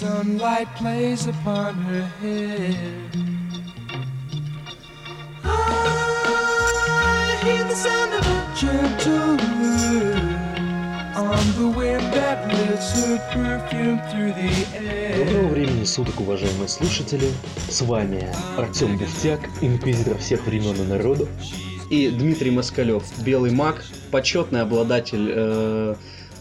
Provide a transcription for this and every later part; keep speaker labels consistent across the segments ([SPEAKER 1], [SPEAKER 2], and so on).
[SPEAKER 1] sunlight plays upon her head. I hear the sound of a gentle wind on the wind that lifts her perfume through the
[SPEAKER 2] Доброго
[SPEAKER 1] air.
[SPEAKER 2] времени суток, уважаемые слушатели. С вами Артем Бефтяк, инквизитор всех времен и народов.
[SPEAKER 3] и Дмитрий Москалев, белый маг, почетный обладатель э,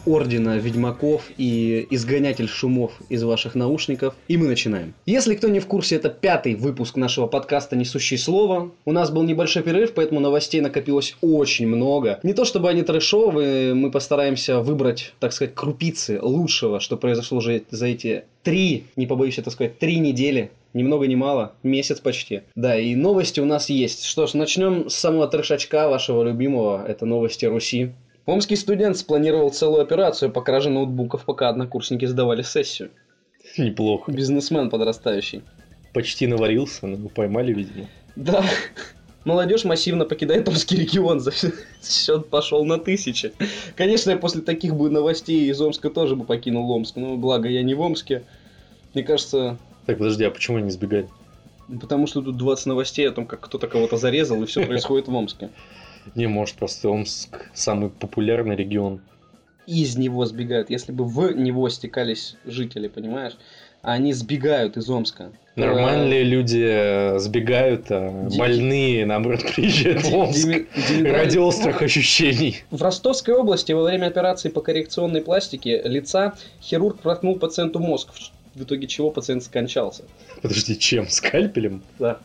[SPEAKER 3] ордена ведьмаков и изгонятель шумов из ваших наушников. И мы начинаем. Если кто не в курсе, это пятый выпуск нашего подкаста «Несущий слово». У нас был небольшой перерыв, поэтому новостей накопилось очень много. Не то чтобы они трэшовые, мы постараемся выбрать, так сказать, крупицы лучшего, что произошло уже за эти три, не побоюсь это сказать, три недели ни много ни мало, месяц почти. Да, и новости у нас есть. Что ж, начнем с самого трешачка вашего любимого. Это новости Руси. Омский студент спланировал целую операцию по краже ноутбуков, пока однокурсники сдавали сессию.
[SPEAKER 2] Неплохо.
[SPEAKER 3] Бизнесмен подрастающий.
[SPEAKER 2] Почти наварился, но его поймали, видимо.
[SPEAKER 3] Да. Молодежь массивно покидает Омский регион, за счет пошел на тысячи. Конечно, я после таких бы новостей из Омска тоже бы покинул Омск, но благо я не в Омске. Мне кажется,
[SPEAKER 2] Так, подожди, а почему они сбегают?
[SPEAKER 3] потому что тут 20 новостей о том, как кто-то кого-то зарезал, и все происходит в Омске.
[SPEAKER 2] Не, может, просто Омск самый популярный регион.
[SPEAKER 3] из него сбегают. Если бы в него стекались жители, понимаешь? А они сбегают из Омска.
[SPEAKER 2] Нормальные люди э, сбегают, а
[SPEAKER 3] Ди-
[SPEAKER 2] больные, наоборот, приезжают в Омск.
[SPEAKER 3] Дими- Димитра-
[SPEAKER 2] Ради острых ощущений.
[SPEAKER 3] В Ростовской области во время операции по коррекционной пластике лица хирург проткнул пациенту мозг, в итоге чего пациент скончался.
[SPEAKER 2] Подожди, чем? Скальпелем?
[SPEAKER 3] Да.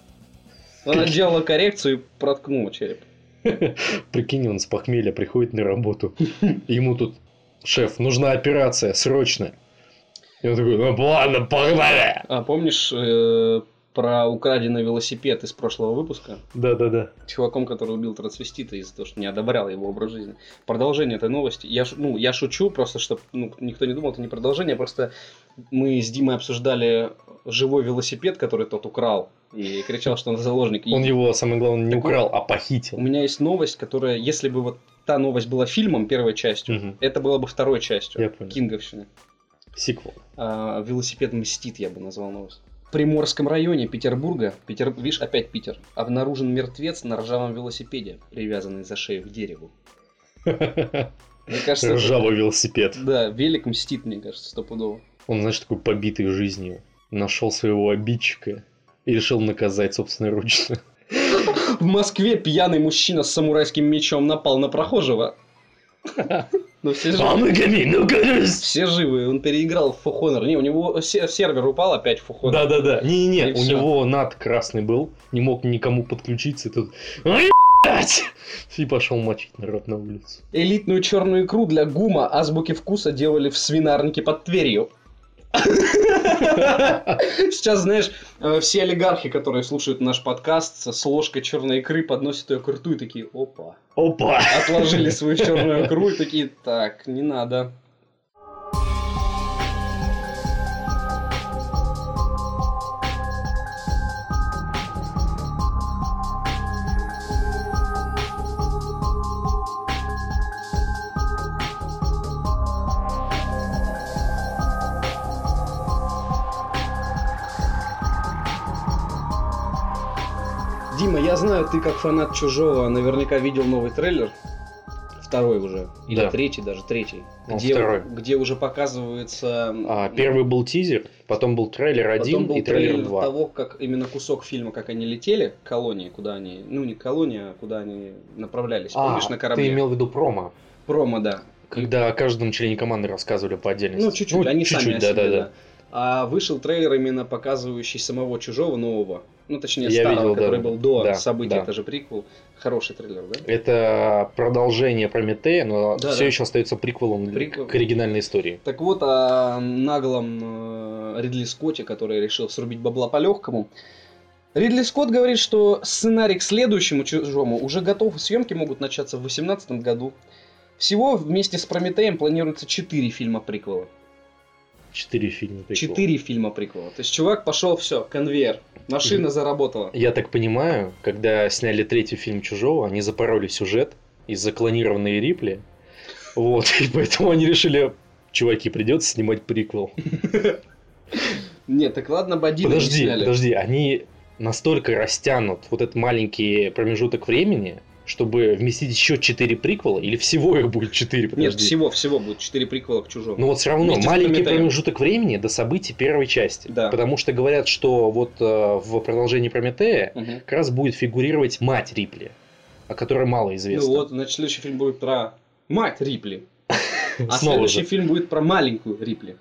[SPEAKER 3] Она делала коррекцию и проткнула череп.
[SPEAKER 2] Прикинь, он с похмелья приходит на работу. Ему тут, шеф, нужна операция, срочно. И он такой, ну ладно, погнали.
[SPEAKER 3] А помнишь э, про украденный велосипед из прошлого выпуска?
[SPEAKER 2] Да-да-да.
[SPEAKER 3] чуваком, который убил трансвестита из-за того, что не одобрял его образ жизни. Продолжение этой новости. Я, ну, я шучу, просто чтобы ну, никто не думал, это не продолжение. Просто мы с Димой обсуждали живой велосипед, который тот украл. И кричал, что он заложник. И
[SPEAKER 2] Он его, самое главное, не украл, а
[SPEAKER 3] У
[SPEAKER 2] похитил.
[SPEAKER 3] меня есть новость, которая, если бы вот та новость была фильмом, первой частью,
[SPEAKER 2] Мгм.
[SPEAKER 3] это было бы второй частью.
[SPEAKER 2] Я понял.
[SPEAKER 3] Кинговщины.
[SPEAKER 2] Сиквел.
[SPEAKER 3] А, велосипед мстит, я бы назвал новость. В Приморском районе Петербурга, Питер, видишь, опять Питер, обнаружен мертвец на ржавом велосипеде, привязанный за шею к дереву. Мне кажется, это-
[SPEAKER 2] Ржавый велосипед.
[SPEAKER 3] да, велик мстит, мне кажется, стопудово.
[SPEAKER 2] Он, знаешь, такой побитый жизнью. Нашел своего обидчика и решил наказать собственноручно.
[SPEAKER 3] В Москве пьяный мужчина с самурайским мечом напал на прохожего. Ну все живы. Все живы, он переиграл в Honor. Не, у него се- сервер упал опять в Honor.
[SPEAKER 2] Да-да-да. Не-не-не, у него над красный был, не мог никому подключиться, и тут... И пошел мочить народ на улицу.
[SPEAKER 3] Элитную черную икру для гума азбуки вкуса делали в свинарнике под Тверью. Сейчас, знаешь, э, все олигархи, которые слушают наш подкаст, с ложкой черной икры подносят ее к рту и такие, опа.
[SPEAKER 2] Опа!
[SPEAKER 3] Отложили свою черную икру и такие, так, не надо. Дима, я знаю, ты как фанат Чужого наверняка видел новый трейлер. Второй уже. Или
[SPEAKER 2] Да.
[SPEAKER 3] третий, даже третий.
[SPEAKER 2] Он
[SPEAKER 3] где,
[SPEAKER 2] второй.
[SPEAKER 3] где уже показывается...
[SPEAKER 2] А, первый был тизер, потом был трейлер
[SPEAKER 3] Потом
[SPEAKER 2] один
[SPEAKER 3] был
[SPEAKER 2] и трейлер
[SPEAKER 3] трейлер
[SPEAKER 2] два.
[SPEAKER 3] того, как именно кусок фильма, как они летели к колонии, куда они... Ну, не к колонии, а куда они направлялись.
[SPEAKER 2] А,
[SPEAKER 3] Помнишь, на корабле?
[SPEAKER 2] ты имел в виду промо,
[SPEAKER 3] Промо, да.
[SPEAKER 2] когда о каждом члене команды рассказывали по отдельности.
[SPEAKER 3] Ну, чуть-чуть, они сами о себе,
[SPEAKER 2] да-да-да.
[SPEAKER 3] да. А вышел трейлер именно показывающий самого Чужого нового. Ну, точнее,
[SPEAKER 2] Я
[SPEAKER 3] старого,
[SPEAKER 2] видел,
[SPEAKER 3] который
[SPEAKER 2] да.
[SPEAKER 3] был до
[SPEAKER 2] Да,
[SPEAKER 3] событий.
[SPEAKER 2] да.
[SPEAKER 3] Это же приквел. Хороший трейлер, да?
[SPEAKER 2] Это продолжение Прометея, но
[SPEAKER 3] Да,
[SPEAKER 2] все
[SPEAKER 3] да.
[SPEAKER 2] еще остается приквелом
[SPEAKER 3] Приквел.
[SPEAKER 2] к оригинальной истории.
[SPEAKER 3] Так вот, о наглом э, Ридли Скотте, который решил срубить бабла по-легкому. Ридли Скотт говорит, что сценарий к следующему чужому уже готов, и съемки могут начаться в 2018 году. Всего вместе с Прометеем планируется 4 фильма приквела.
[SPEAKER 2] Четыре фильма приквела.
[SPEAKER 3] 4 фильма приквела. То есть чувак пошел, все, конвейер. Машина заработала.
[SPEAKER 2] Я так понимаю, когда сняли третий фильм Чужого, они запороли сюжет из-за клонированной Рипли. Вот, и поэтому они решили, чуваки, придется снимать приквел.
[SPEAKER 3] Нет, так ладно, бы один
[SPEAKER 2] Подожди, подожди, они настолько растянут вот этот маленький промежуток времени, чтобы вместить еще 4 приквела, или всего их будет 4,
[SPEAKER 3] Нет,
[SPEAKER 2] подожди.
[SPEAKER 3] всего, всего будет 4 приквела к чужому.
[SPEAKER 2] Ну вот все равно
[SPEAKER 3] Вместе
[SPEAKER 2] маленький промежуток времени до событий первой части.
[SPEAKER 3] Да.
[SPEAKER 2] Потому что говорят, что вот э, в продолжении Прометея
[SPEAKER 3] Мгм.
[SPEAKER 2] как раз будет фигурировать мать Рипли, о которой мало известно.
[SPEAKER 3] Ну вот, значит, следующий фильм будет про мать Рипли. А следующий фильм будет про маленькую Рипли.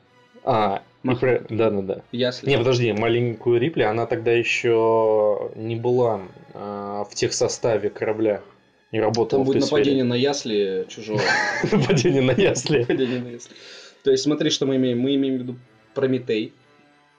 [SPEAKER 2] А, и
[SPEAKER 3] Маховик.
[SPEAKER 2] про- да-да-да.
[SPEAKER 3] Ясли.
[SPEAKER 2] Не, подожди, маленькую Рипли, она тогда еще не была а, в тех составе корабля. Не работала
[SPEAKER 3] Там будет
[SPEAKER 2] той сфере.
[SPEAKER 3] нападение на ясли чужого.
[SPEAKER 2] Нападение на ясли.
[SPEAKER 3] Нападение на ясли. То есть смотри, что мы имеем. Мы имеем в виду Прометей.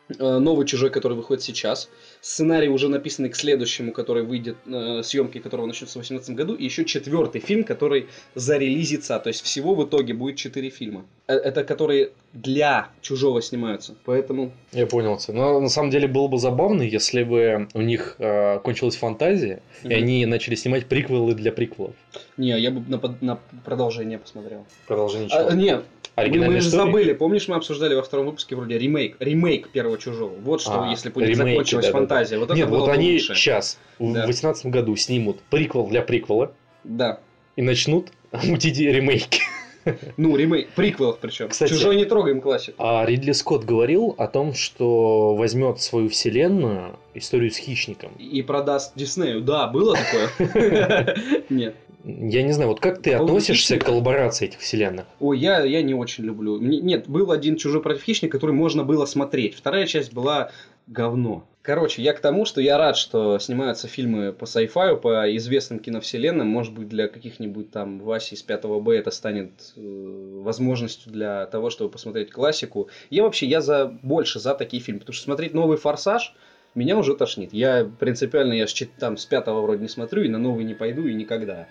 [SPEAKER 3] Э, Новый чужой, который выходит сейчас. Сценарий уже написанный к следующему, который выйдет, э, съемки которого начнутся в 2018 году. И еще четвертый фильм, который зарелизится. То есть всего в итоге будет четыре фильма. Э, Это которые для чужого снимаются. Поэтому
[SPEAKER 2] Я понял тебя. Но на самом деле было бы забавно, если бы у них а, кончилась фантазия, и
[SPEAKER 3] Мгм.
[SPEAKER 2] они начали снимать приквелы для приквелов.
[SPEAKER 3] Не, я бы на, на продолжение посмотрел.
[SPEAKER 2] Продолжение
[SPEAKER 3] А,
[SPEAKER 2] чего?
[SPEAKER 3] нет, мы,
[SPEAKER 2] Оригинальная
[SPEAKER 3] мы же
[SPEAKER 2] история?
[SPEAKER 3] забыли. Помнишь, мы обсуждали во втором выпуске вроде ремейк. Ремейк первого чужого. Вот что,
[SPEAKER 2] А,
[SPEAKER 3] если бы у них
[SPEAKER 2] ремейки,
[SPEAKER 3] закончилась
[SPEAKER 2] да-да-да.
[SPEAKER 3] фантазия. Вот это
[SPEAKER 2] Нет,
[SPEAKER 3] было
[SPEAKER 2] вот они
[SPEAKER 3] лучше.
[SPEAKER 2] сейчас, в
[SPEAKER 3] Да.
[SPEAKER 2] 2018 году, снимут приквел для приквела
[SPEAKER 3] Да.
[SPEAKER 2] и начнут мутить ремейки.
[SPEAKER 3] Ну, ремейк, приквел причем.
[SPEAKER 2] Кстати-
[SPEAKER 3] Чужой не трогаем классику.
[SPEAKER 2] А Ридли Скотт говорил о том, что возьмет свою вселенную историю с хищником.
[SPEAKER 3] И продаст Диснею. Да, было такое? Нет.
[SPEAKER 2] Я не знаю, вот как ты
[SPEAKER 3] По поводу
[SPEAKER 2] относишься к коллаборации этих вселенных?
[SPEAKER 3] Ой, я, я не очень люблю. Мне- Нет, был один чужой против хищника, который можно было смотреть. Вторая часть была говно. Короче, я к тому, что я рад, что снимаются фильмы по sci-fi, по известным киновселенным. Может быть, для каких-нибудь там Васи из 5 Б это станет э, возможностью для того, чтобы посмотреть классику. Я вообще, я за больше за такие фильмы, потому что смотреть новый «Форсаж» меня уже тошнит. Я принципиально, я там с пятого вроде не смотрю, и на новый не пойду, и никогда.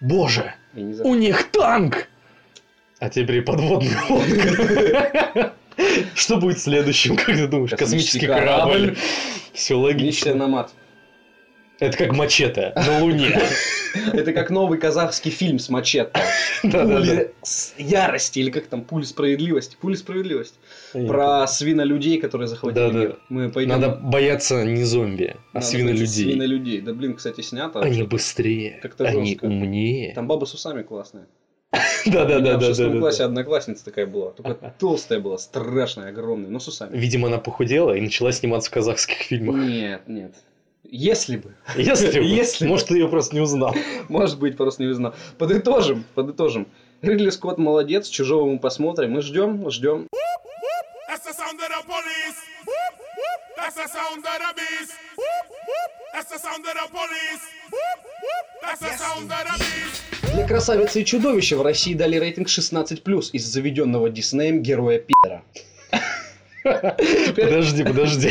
[SPEAKER 2] Боже,
[SPEAKER 3] И ни за
[SPEAKER 2] у них танк! А теперь подводная лодка. Что будет следующим, как ты думаешь?
[SPEAKER 3] Космический
[SPEAKER 2] Космический корабль.
[SPEAKER 3] корабль.
[SPEAKER 2] Все логично.
[SPEAKER 3] на мат.
[SPEAKER 2] Это как мачете на Луне.
[SPEAKER 3] Это как новый казахский фильм с мачете. Пули ярости, или как там, пули справедливости. Пули справедливости. Про свинолюдей, которые захватили мир. Мы пойдем...
[SPEAKER 2] Надо бояться не зомби, а свинолюдей.
[SPEAKER 3] Свинолюдей. Да блин, кстати, снято.
[SPEAKER 2] Они быстрее, они умнее.
[SPEAKER 3] Там баба с усами классная. У меня в
[SPEAKER 2] Да-да-да.
[SPEAKER 3] шестом классе одноклассница такая была. Только толстая была, страшная, огромная, но с усами.
[SPEAKER 2] Видимо, она похудела и начала сниматься в казахских фильмах.
[SPEAKER 3] Нет, нет. Если бы.
[SPEAKER 2] Если бы.
[SPEAKER 3] Если.
[SPEAKER 2] Может, ты ее просто не узнал.
[SPEAKER 3] Может быть, просто не узнал. Подытожим, подытожим. Ридли Скотт молодец, чужого мы посмотрим. Мы ждем, ждем.
[SPEAKER 4] That's the sound of the police. That's the sound of the beast.
[SPEAKER 3] Для красавицы и чудовища в России дали рейтинг 16+, из заведенного Диснеем героя пидора.
[SPEAKER 2] Подожди, подожди.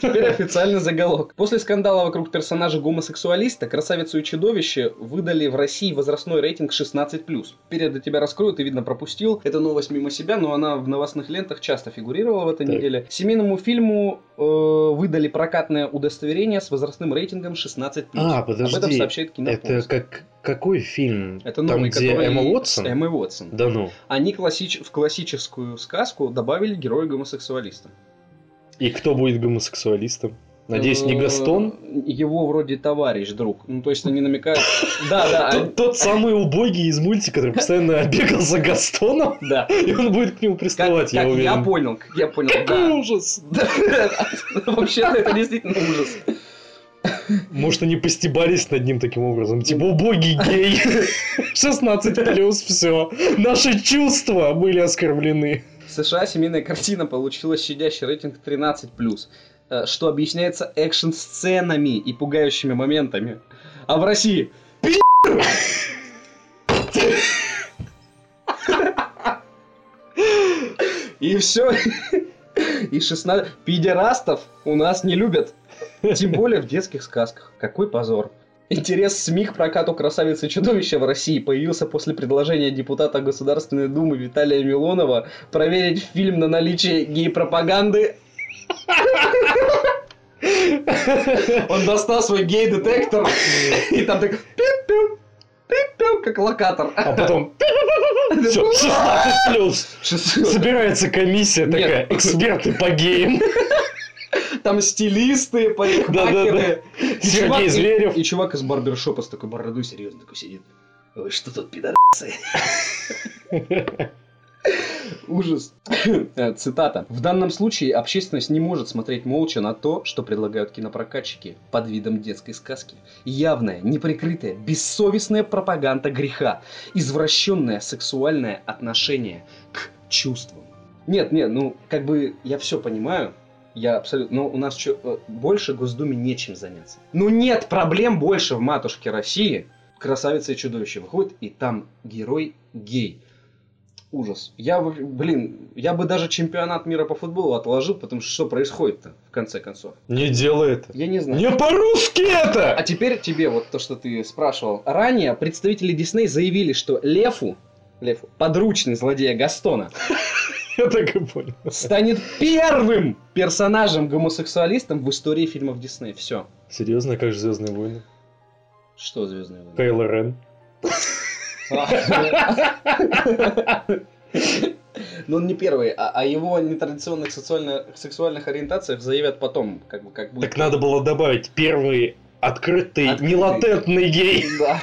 [SPEAKER 3] теперь официальный заголовок. После скандала вокруг персонажа гомосексуалиста, красавицу и чудовище выдали в России возрастной рейтинг 16+. Перед тебя раскрою, ты, видно, пропустил. Это новость мимо себя, но она в новостных лентах часто фигурировала в этой
[SPEAKER 2] Так.
[SPEAKER 3] неделе. Семейному фильму э, выдали прокатное удостоверение с возрастным рейтингом 16+.
[SPEAKER 2] А,
[SPEAKER 3] Об этом
[SPEAKER 2] подожди.
[SPEAKER 3] сообщает
[SPEAKER 2] Это
[SPEAKER 3] Кинопоиск.
[SPEAKER 2] как какой фильм?
[SPEAKER 3] Это
[SPEAKER 2] Там,
[SPEAKER 3] новый,
[SPEAKER 2] где
[SPEAKER 3] который
[SPEAKER 2] Эмма Уотсон?
[SPEAKER 3] Эммой Уотсон.
[SPEAKER 2] Да ну.
[SPEAKER 3] Они классич... в классическую сказку добавили героя гомосексуалиста.
[SPEAKER 2] И кто будет гомосексуалистом? Надеюсь, не
[SPEAKER 3] Э,
[SPEAKER 2] Гастон?
[SPEAKER 3] Его вроде товарищ, друг. Ну, то есть они намекают... Да, да,
[SPEAKER 2] Тот, тот самый убогий из мультика, который постоянно бегал за Гастоном,
[SPEAKER 3] да.
[SPEAKER 2] и он будет к нему
[SPEAKER 3] Как,
[SPEAKER 2] приставать, я
[SPEAKER 3] как
[SPEAKER 2] уверен.
[SPEAKER 3] я понял, как я понял,
[SPEAKER 2] Какой
[SPEAKER 3] да.
[SPEAKER 2] ужас!
[SPEAKER 3] Да, Вообще-то это действительно ужас.
[SPEAKER 2] Может, они постебались над ним таким образом. Типа, убогий гей. 16 плюс, все. Наши чувства были оскорблены.
[SPEAKER 3] В США семейная картина получила щадящий рейтинг 13+, э, что объясняется экшн-сценами и пугающими моментами. А в России... И все. И 16... Педерастов у нас не любят. Тем более в детских сказках. Какой позор. Интерес СМИ к прокату «Красавицы и чудовища» в России появился после предложения депутата Государственной Думы Виталия Милонова проверить фильм на наличие гей-пропаганды. Он достал свой гей-детектор и там так... «Пиу-пиу, Пиу, как локатор.
[SPEAKER 2] А потом всё, 16 плюс. Собирается комиссия такая, эксперты по геям.
[SPEAKER 3] Там стилисты, парикмахеры.
[SPEAKER 2] Сергей Зверев.
[SPEAKER 3] И чувак из барбершопа с такой бородой серьезно такой сидит. Ой, что тут, пидорасы? Ужас. Э, Цитата. В данном случае общественность не может смотреть молча на то, что предлагают кинопрокатчики под видом детской сказки. Явная, неприкрытая, бессовестная пропаганда греха. Извращенное сексуальное отношение к чувствам. Нет, нет, ну, как бы я все понимаю, я абсолютно... Но у нас чё, э, больше Госдуме нечем заняться. Ну нет проблем больше в матушке России. Красавица и чудовище выходит, и там герой гей. Ужас. Я, блин, я бы даже чемпионат мира по футболу отложил, потому что что происходит-то, в конце концов?
[SPEAKER 2] Не делай это.
[SPEAKER 3] Я не знаю.
[SPEAKER 2] Не по-русски
[SPEAKER 3] А
[SPEAKER 2] это!
[SPEAKER 3] теперь тебе вот то, что ты спрашивал. Ранее представители Дисней заявили, что Лефу, Лефу, подручный злодея Гастона,
[SPEAKER 2] Я так и понял.
[SPEAKER 3] станет первым персонажем-гомосексуалистом в истории фильмов Дисней. Все.
[SPEAKER 2] Серьезно, как же Звездные войны?
[SPEAKER 3] Что Звездные войны?
[SPEAKER 2] Кайло Рен.
[SPEAKER 3] Но он не первый, а о его нетрадиционных сексуально- сексуальных ориентациях заявят потом, как бы как будет.
[SPEAKER 2] Так надо было добавить первый открытый,
[SPEAKER 3] Открытый.
[SPEAKER 2] нелатентный гей.
[SPEAKER 3] Да.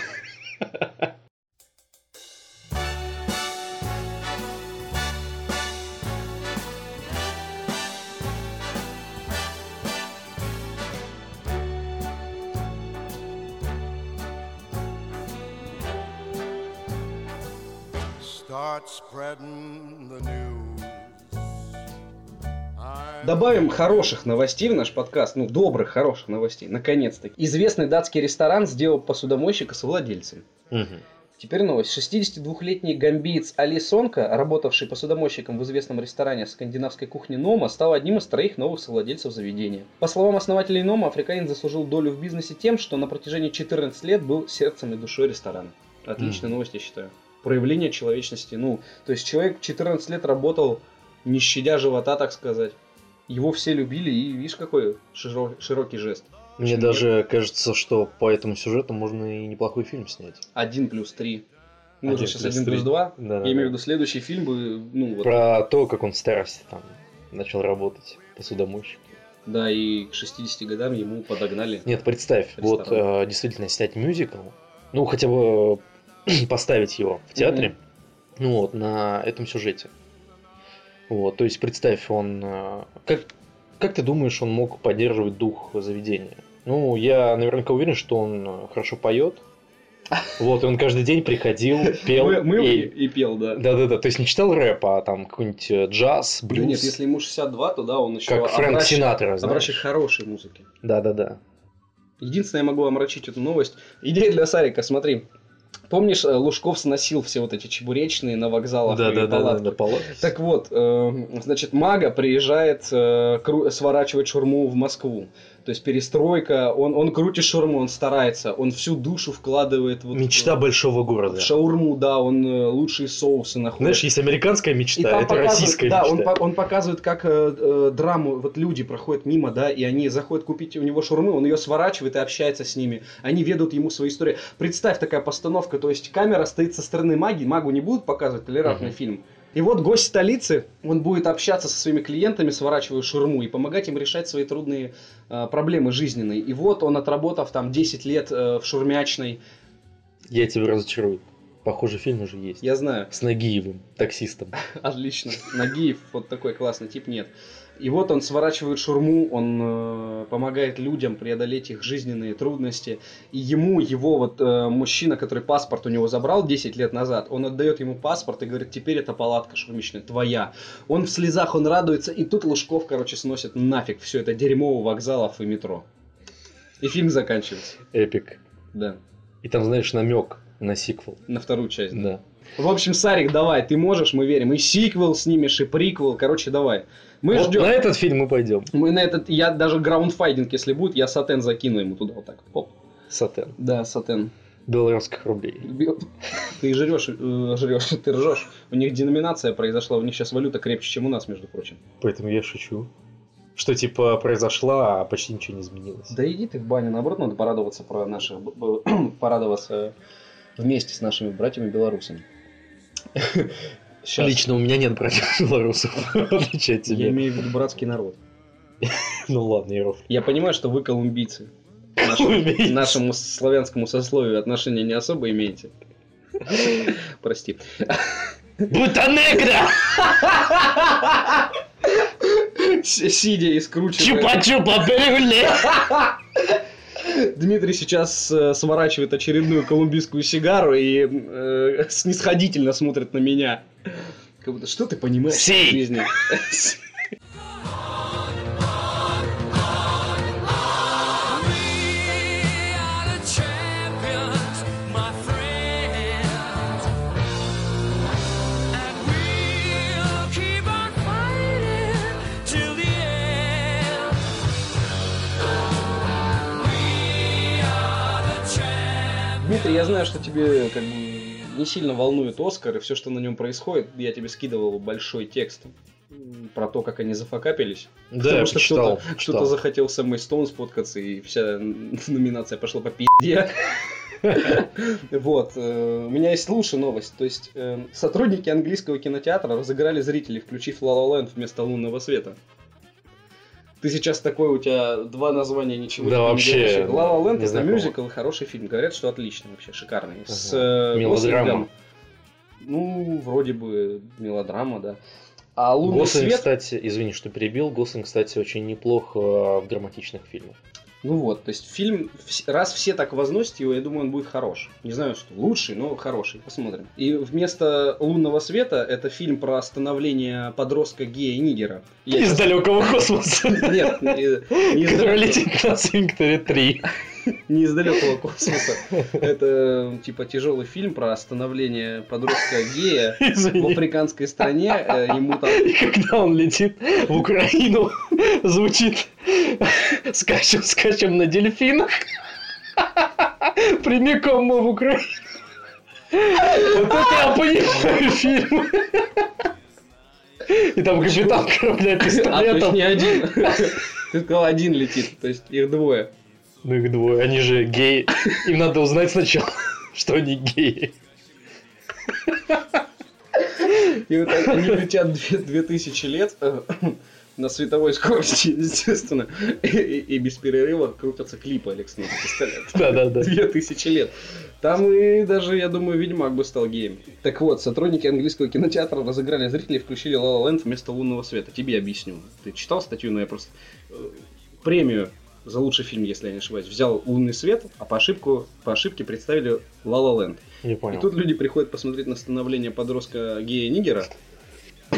[SPEAKER 3] Добавим хороших новостей в наш подкаст, ну, добрых, хороших новостей, наконец-таки. Известный датский ресторан сделал посудомойщика совладельцем.
[SPEAKER 2] Мгм.
[SPEAKER 3] Теперь новость. 62-летний гамбиец Али Сонка, работавший посудомойщиком в известном ресторане скандинавской кухни Нома, стал одним из троих новых совладельцев заведения. По словам основателей Нома, африканец заслужил долю в бизнесе тем, что на протяжении 14 лет был сердцем и душой ресторана. Отличная
[SPEAKER 2] Мгм.
[SPEAKER 3] новость, я считаю. Проявление человечности. Ну, то есть человек 14 лет работал, не щадя живота, так сказать. Его все любили, и видишь, какой широ- широкий жест.
[SPEAKER 2] Мне
[SPEAKER 3] Почему
[SPEAKER 2] даже кажется, что по этому сюжету можно и неплохой фильм снять.
[SPEAKER 3] Один плюс три. Ну,
[SPEAKER 2] Один
[SPEAKER 3] сейчас один плюс два.
[SPEAKER 2] Да,
[SPEAKER 3] Я имею в виду, следующий фильм бы, ну, вот,
[SPEAKER 2] Про то, как он в старости там начал работать посудомойщиком.
[SPEAKER 3] да, и к 60 годам ему подогнали.
[SPEAKER 2] Нет, представь, вот
[SPEAKER 3] Ресторан.
[SPEAKER 2] э, действительно снять мюзикл, ну хотя бы э, поставить его в театре, ну вот, на этом сюжете. Вот, то есть представь, он... э, как, как ты думаешь, он мог поддерживать дух заведения? Ну, я наверняка уверен, что он э, хорошо поет. Вот, и он каждый день приходил, пел.
[SPEAKER 3] Мы- мы
[SPEAKER 2] и-
[SPEAKER 3] и, пел, да.
[SPEAKER 2] Да-да-да, то есть не читал рэп, а там какой-нибудь э, джаз,
[SPEAKER 3] Да
[SPEAKER 2] блюз.
[SPEAKER 3] нет, если ему 62, то да, он еще
[SPEAKER 2] Как Фрэнк Синатра, знаешь.
[SPEAKER 3] обращен к хорошей музыке.
[SPEAKER 2] Да-да-да.
[SPEAKER 3] Единственное, я могу омрачить эту новость. Идея для Сарика, смотри. Помнишь, э, Лужков сносил все вот эти чебуречные на вокзалах и
[SPEAKER 2] Да-да-да,
[SPEAKER 3] палатках?
[SPEAKER 2] да, палатки.
[SPEAKER 3] Так вот, э, значит, Мага приезжает э, сворачивать шурму в Москву. То есть перестройка, он, он крутит шурму, он старается, он всю душу вкладывает вот
[SPEAKER 2] Мечта
[SPEAKER 3] в,
[SPEAKER 2] большого
[SPEAKER 3] в
[SPEAKER 2] города.
[SPEAKER 3] шаурму, да, он э, лучшие соусы находит.
[SPEAKER 2] Знаешь, есть американская мечта, это российская
[SPEAKER 3] да, он,
[SPEAKER 2] мечта.
[SPEAKER 3] по- он показывает, как э, э, драму, вот люди проходят мимо, да, и они заходят купить у него шурмы, он ее сворачивает и общается с ними. Они ведут ему свои истории. Представь, такая постановка, то есть камера стоит со стороны маги, магу не будут показывать толерантный
[SPEAKER 2] Мгм.
[SPEAKER 3] фильм. И вот гость столицы, он будет общаться со своими клиентами, сворачивая шурму, и помогать им решать свои трудные э, проблемы жизненные. И вот он, отработав там 10 лет э, в шурмячной,
[SPEAKER 2] Я тебя разочарую. Похожий фильм уже есть.
[SPEAKER 3] я знаю,
[SPEAKER 2] С Нагиевым, таксистом.
[SPEAKER 3] Отлично. Нагиев, вот такой классный тип, нет. И вот он сворачивает шурму, он э, помогает людям преодолеть их жизненные трудности. И ему, его вот э, мужчина, который паспорт у него забрал 10 лет назад, он отдает ему паспорт и говорит, теперь эта палатка шурмичная твоя. Он в слезах, он радуется, и тут Лужков, короче, сносит нафиг все это дерьмо у вокзалов и метро. И фильм заканчивается.
[SPEAKER 2] Эпик.
[SPEAKER 3] Да.
[SPEAKER 2] И там, знаешь, намек на сиквел.
[SPEAKER 3] На вторую часть. да.
[SPEAKER 2] Да.
[SPEAKER 3] В общем, Сарик, давай, ты можешь, мы верим. И сиквел снимешь, и приквел. Короче, давай. Мы
[SPEAKER 2] Вот
[SPEAKER 3] ждем.
[SPEAKER 2] на этот фильм мы пойдем.
[SPEAKER 3] Мы на этот, я даже граундфайдинг, если будет, я сатен закину ему туда вот так. Оп.
[SPEAKER 2] Сатен.
[SPEAKER 3] Да, сатен.
[SPEAKER 2] Белорусских рублей.
[SPEAKER 3] Ты жрешь, э, жрешь, ты ржешь. У них деноминация произошла, у них сейчас валюта крепче, чем у нас, между прочим.
[SPEAKER 2] Поэтому я шучу. Что типа произошла, а почти ничего не изменилось.
[SPEAKER 3] Да иди ты в баню, наоборот, надо порадоваться про наших, порадоваться вместе с нашими братьями-белорусами. Щас.
[SPEAKER 2] Лично у меня нет братьев белорусов, в отличие от
[SPEAKER 3] Я
[SPEAKER 2] тебя.
[SPEAKER 3] имею в виду братский народ.
[SPEAKER 2] Ну ладно, Яров.
[SPEAKER 3] Я понимаю, что вы колумбийцы. Нашему, нашему славянскому сословию отношения не особо имеете. Прости.
[SPEAKER 2] Бутанегра!
[SPEAKER 3] Сидя и скручивая.
[SPEAKER 2] Чупа-чупа перегуле!
[SPEAKER 3] Дмитрий сейчас э, сворачивает очередную колумбийскую сигару и э, снисходительно смотрит на меня. Как будто, что ты понимаешь в жизни? Дмитрий, я знаю, что тебе как бы не сильно волнует Оскар и все, что на нем происходит. Я тебе скидывал большой текст про то, как они зафакапились.
[SPEAKER 2] Да,
[SPEAKER 3] Потому
[SPEAKER 2] я
[SPEAKER 3] что
[SPEAKER 2] почитал.
[SPEAKER 3] кто-то,
[SPEAKER 2] читал.
[SPEAKER 3] кто-то захотел с Эммой Стоун сфоткаться, и вся номинация пошла по пизде. Вот. э, У меня есть лучшая новость. То есть, э, сотрудники английского кинотеатра разыграли зрителей, включив La La Land вместо лунного света. Ты сейчас такой, у тебя два названия ничего
[SPEAKER 2] Да, вообще,
[SPEAKER 3] Land
[SPEAKER 2] не
[SPEAKER 3] это мюзикл, хороший фильм. Говорят, что отличный вообще, шикарный. С
[SPEAKER 2] Ага.
[SPEAKER 3] э,
[SPEAKER 2] Мелодрама.
[SPEAKER 3] Ну, вроде бы мелодрама, да. А лунный
[SPEAKER 2] Гослинг,
[SPEAKER 3] свет...
[SPEAKER 2] кстати, извини, что перебил. Гослинг, кстати, очень неплох э, в драматичных фильмах.
[SPEAKER 3] Ну вот, то есть фильм, раз все так возносят его, я думаю, он будет хорош. Не знаю, что лучший, но хороший. Посмотрим. И вместо «Лунного света» это фильм про становление подростка гея Нигера. Я
[SPEAKER 2] Из
[SPEAKER 3] щас-
[SPEAKER 2] далекого космоса.
[SPEAKER 3] Нет, не, из далекого-
[SPEAKER 2] летит на Свинктере 3.
[SPEAKER 3] не из далекого космоса. Это типа тяжелый фильм про становление подростка гея в африканской стране. Э, Ему там
[SPEAKER 2] И когда он летит в Украину, звучит «Скачем, скачем на дельфинах». Прямиком мы в Украину. Вот это я понимаю фильм. И там капитан корабля
[SPEAKER 3] А, то есть
[SPEAKER 2] пистолетом.
[SPEAKER 3] не один. Ты сказал, один летит, то есть их двое.
[SPEAKER 2] Ну их двое, они же геи. Им надо узнать сначала, что они геи.
[SPEAKER 3] И вот они летят две, две тысячи лет э, на световой скорости, естественно, и, и- и без перерыва крутятся клипы Алекс Нур, пистолет.
[SPEAKER 2] Да-да-да.
[SPEAKER 3] Две тысячи лет. Там и даже, я думаю, Ведьмак бы стал геем. Так вот, сотрудники английского кинотеатра разыграли зрителей и включили La La Land вместо лунного света. Тебе объясню. Ты читал статью, но я просто... э, Премию за лучший фильм, если я не ошибаюсь, взял «Лунный свет», а по, ошибку, по ошибке представили «La La Land».
[SPEAKER 2] Не
[SPEAKER 3] И
[SPEAKER 2] понял.
[SPEAKER 3] тут люди приходят посмотреть на становление подростка гея Нигера.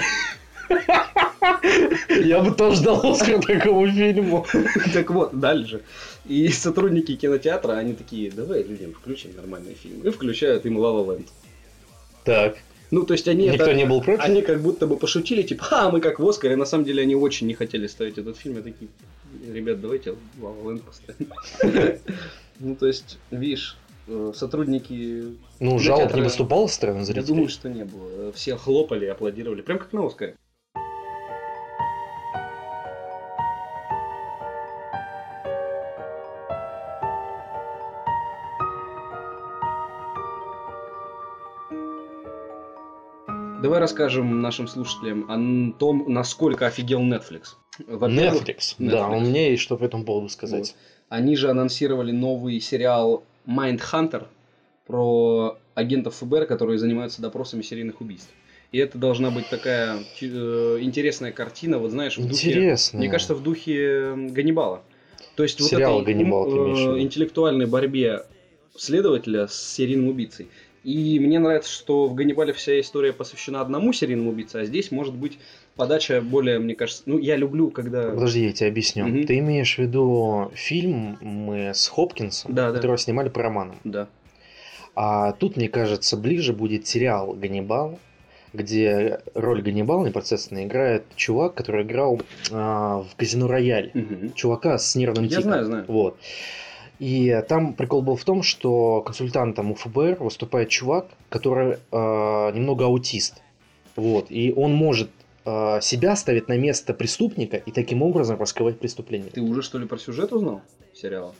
[SPEAKER 2] Я бы тоже дал Оскар такому фильму.
[SPEAKER 3] Так вот, дальше. И сотрудники кинотеатра, они такие, давай людям включим нормальный фильм. И включают им La Land.
[SPEAKER 2] Так,
[SPEAKER 3] Ну, то есть они
[SPEAKER 2] никто
[SPEAKER 3] это-
[SPEAKER 2] не был против?
[SPEAKER 3] Они как будто бы пошутили, типа, а, мы как в Оскаре. На самом деле они очень не хотели ставить этот фильм. И такие, ребят, давайте Land поставим. Ну, то есть, видишь, э, сотрудники...
[SPEAKER 2] Ну, жалоб
[SPEAKER 3] кинотеатра-
[SPEAKER 2] не выступало со стороны
[SPEAKER 3] Я
[SPEAKER 2] зрителей?
[SPEAKER 3] думаю, что не было. Все хлопали, аплодировали. Прям как на Оскаре. Расскажем нашим слушателям о том, насколько офигел Netflix. Во-первых,
[SPEAKER 2] Netflix. Да, у меня есть что по этому поводу сказать.
[SPEAKER 3] Они же анонсировали новый сериал Mindhunter про агентов ФБР, которые занимаются допросами серийных убийств. И это должна быть такая э, интересная картина, вот знаешь, в духе... Мне кажется, в духе Ганнибала. То есть вот
[SPEAKER 2] Сериал
[SPEAKER 3] этой
[SPEAKER 2] «Ганнибал»
[SPEAKER 3] э, интеллектуальной борьбе следователя с серийным убийцей. И мне нравится, что в Ганнибале вся история посвящена одному серийному убийце, а здесь может быть подача более, мне кажется... Ну, я люблю, когда...
[SPEAKER 2] Подожди, я тебе объясню.
[SPEAKER 3] Мгм.
[SPEAKER 2] Ты имеешь в виду фильм мы с Хопкинсом,
[SPEAKER 3] Да, да.
[SPEAKER 2] которого снимали по романам.
[SPEAKER 3] Да.
[SPEAKER 2] А тут, мне кажется, ближе будет сериал «Ганнибал», где роль Ганнибала непосредственно играет чувак, который играл а, в «Казино Рояль».
[SPEAKER 3] Мгм.
[SPEAKER 2] Чувака с нервным
[SPEAKER 3] Я
[SPEAKER 2] тиком.
[SPEAKER 3] знаю, знаю.
[SPEAKER 2] Вот. И там прикол был в том, что консультантом у ФБР выступает чувак, который э, немного аутист. Вот. И он может э, себя ставить на место преступника и таким образом раскрывать преступление.
[SPEAKER 3] Ты уже что ли про сюжет узнал сериала?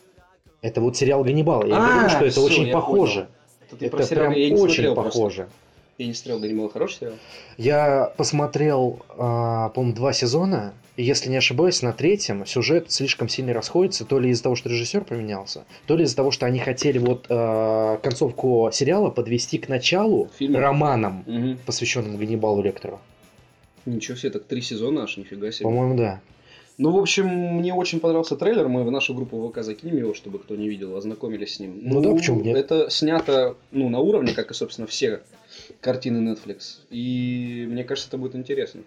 [SPEAKER 2] Это вот сериал Ганнибал. Я
[SPEAKER 3] А,
[SPEAKER 2] говорю, что это
[SPEAKER 3] всё,
[SPEAKER 2] очень похоже.
[SPEAKER 3] Это, ты
[SPEAKER 2] Это
[SPEAKER 3] сериал?
[SPEAKER 2] прям очень
[SPEAKER 3] смотрел просто. Я не смотрел Ганнибал. Хороший сериал?
[SPEAKER 2] Я посмотрел, а, по-моему, два сезона, и если не ошибаюсь, на третьем сюжет слишком сильно расходится, то ли из-за того, что режиссер поменялся, то ли из-за того, что они хотели вот а, концовку сериала подвести к началу
[SPEAKER 3] Фильма?
[SPEAKER 2] романом,
[SPEAKER 3] Угу.
[SPEAKER 2] посвященным Ганнибалу Лектору.
[SPEAKER 3] Ничего себе, так три сезона аж, нифига себе.
[SPEAKER 2] По-моему, да.
[SPEAKER 3] Ну, в общем, мне очень понравился трейлер. Мы в нашу группу ВК закинем его, чтобы кто не видел, ознакомились с ним.
[SPEAKER 2] Ну да, почему нет?
[SPEAKER 3] Это снято ну, на уровне, как и, собственно, все картины Netflix. И мне кажется, это будет интересно.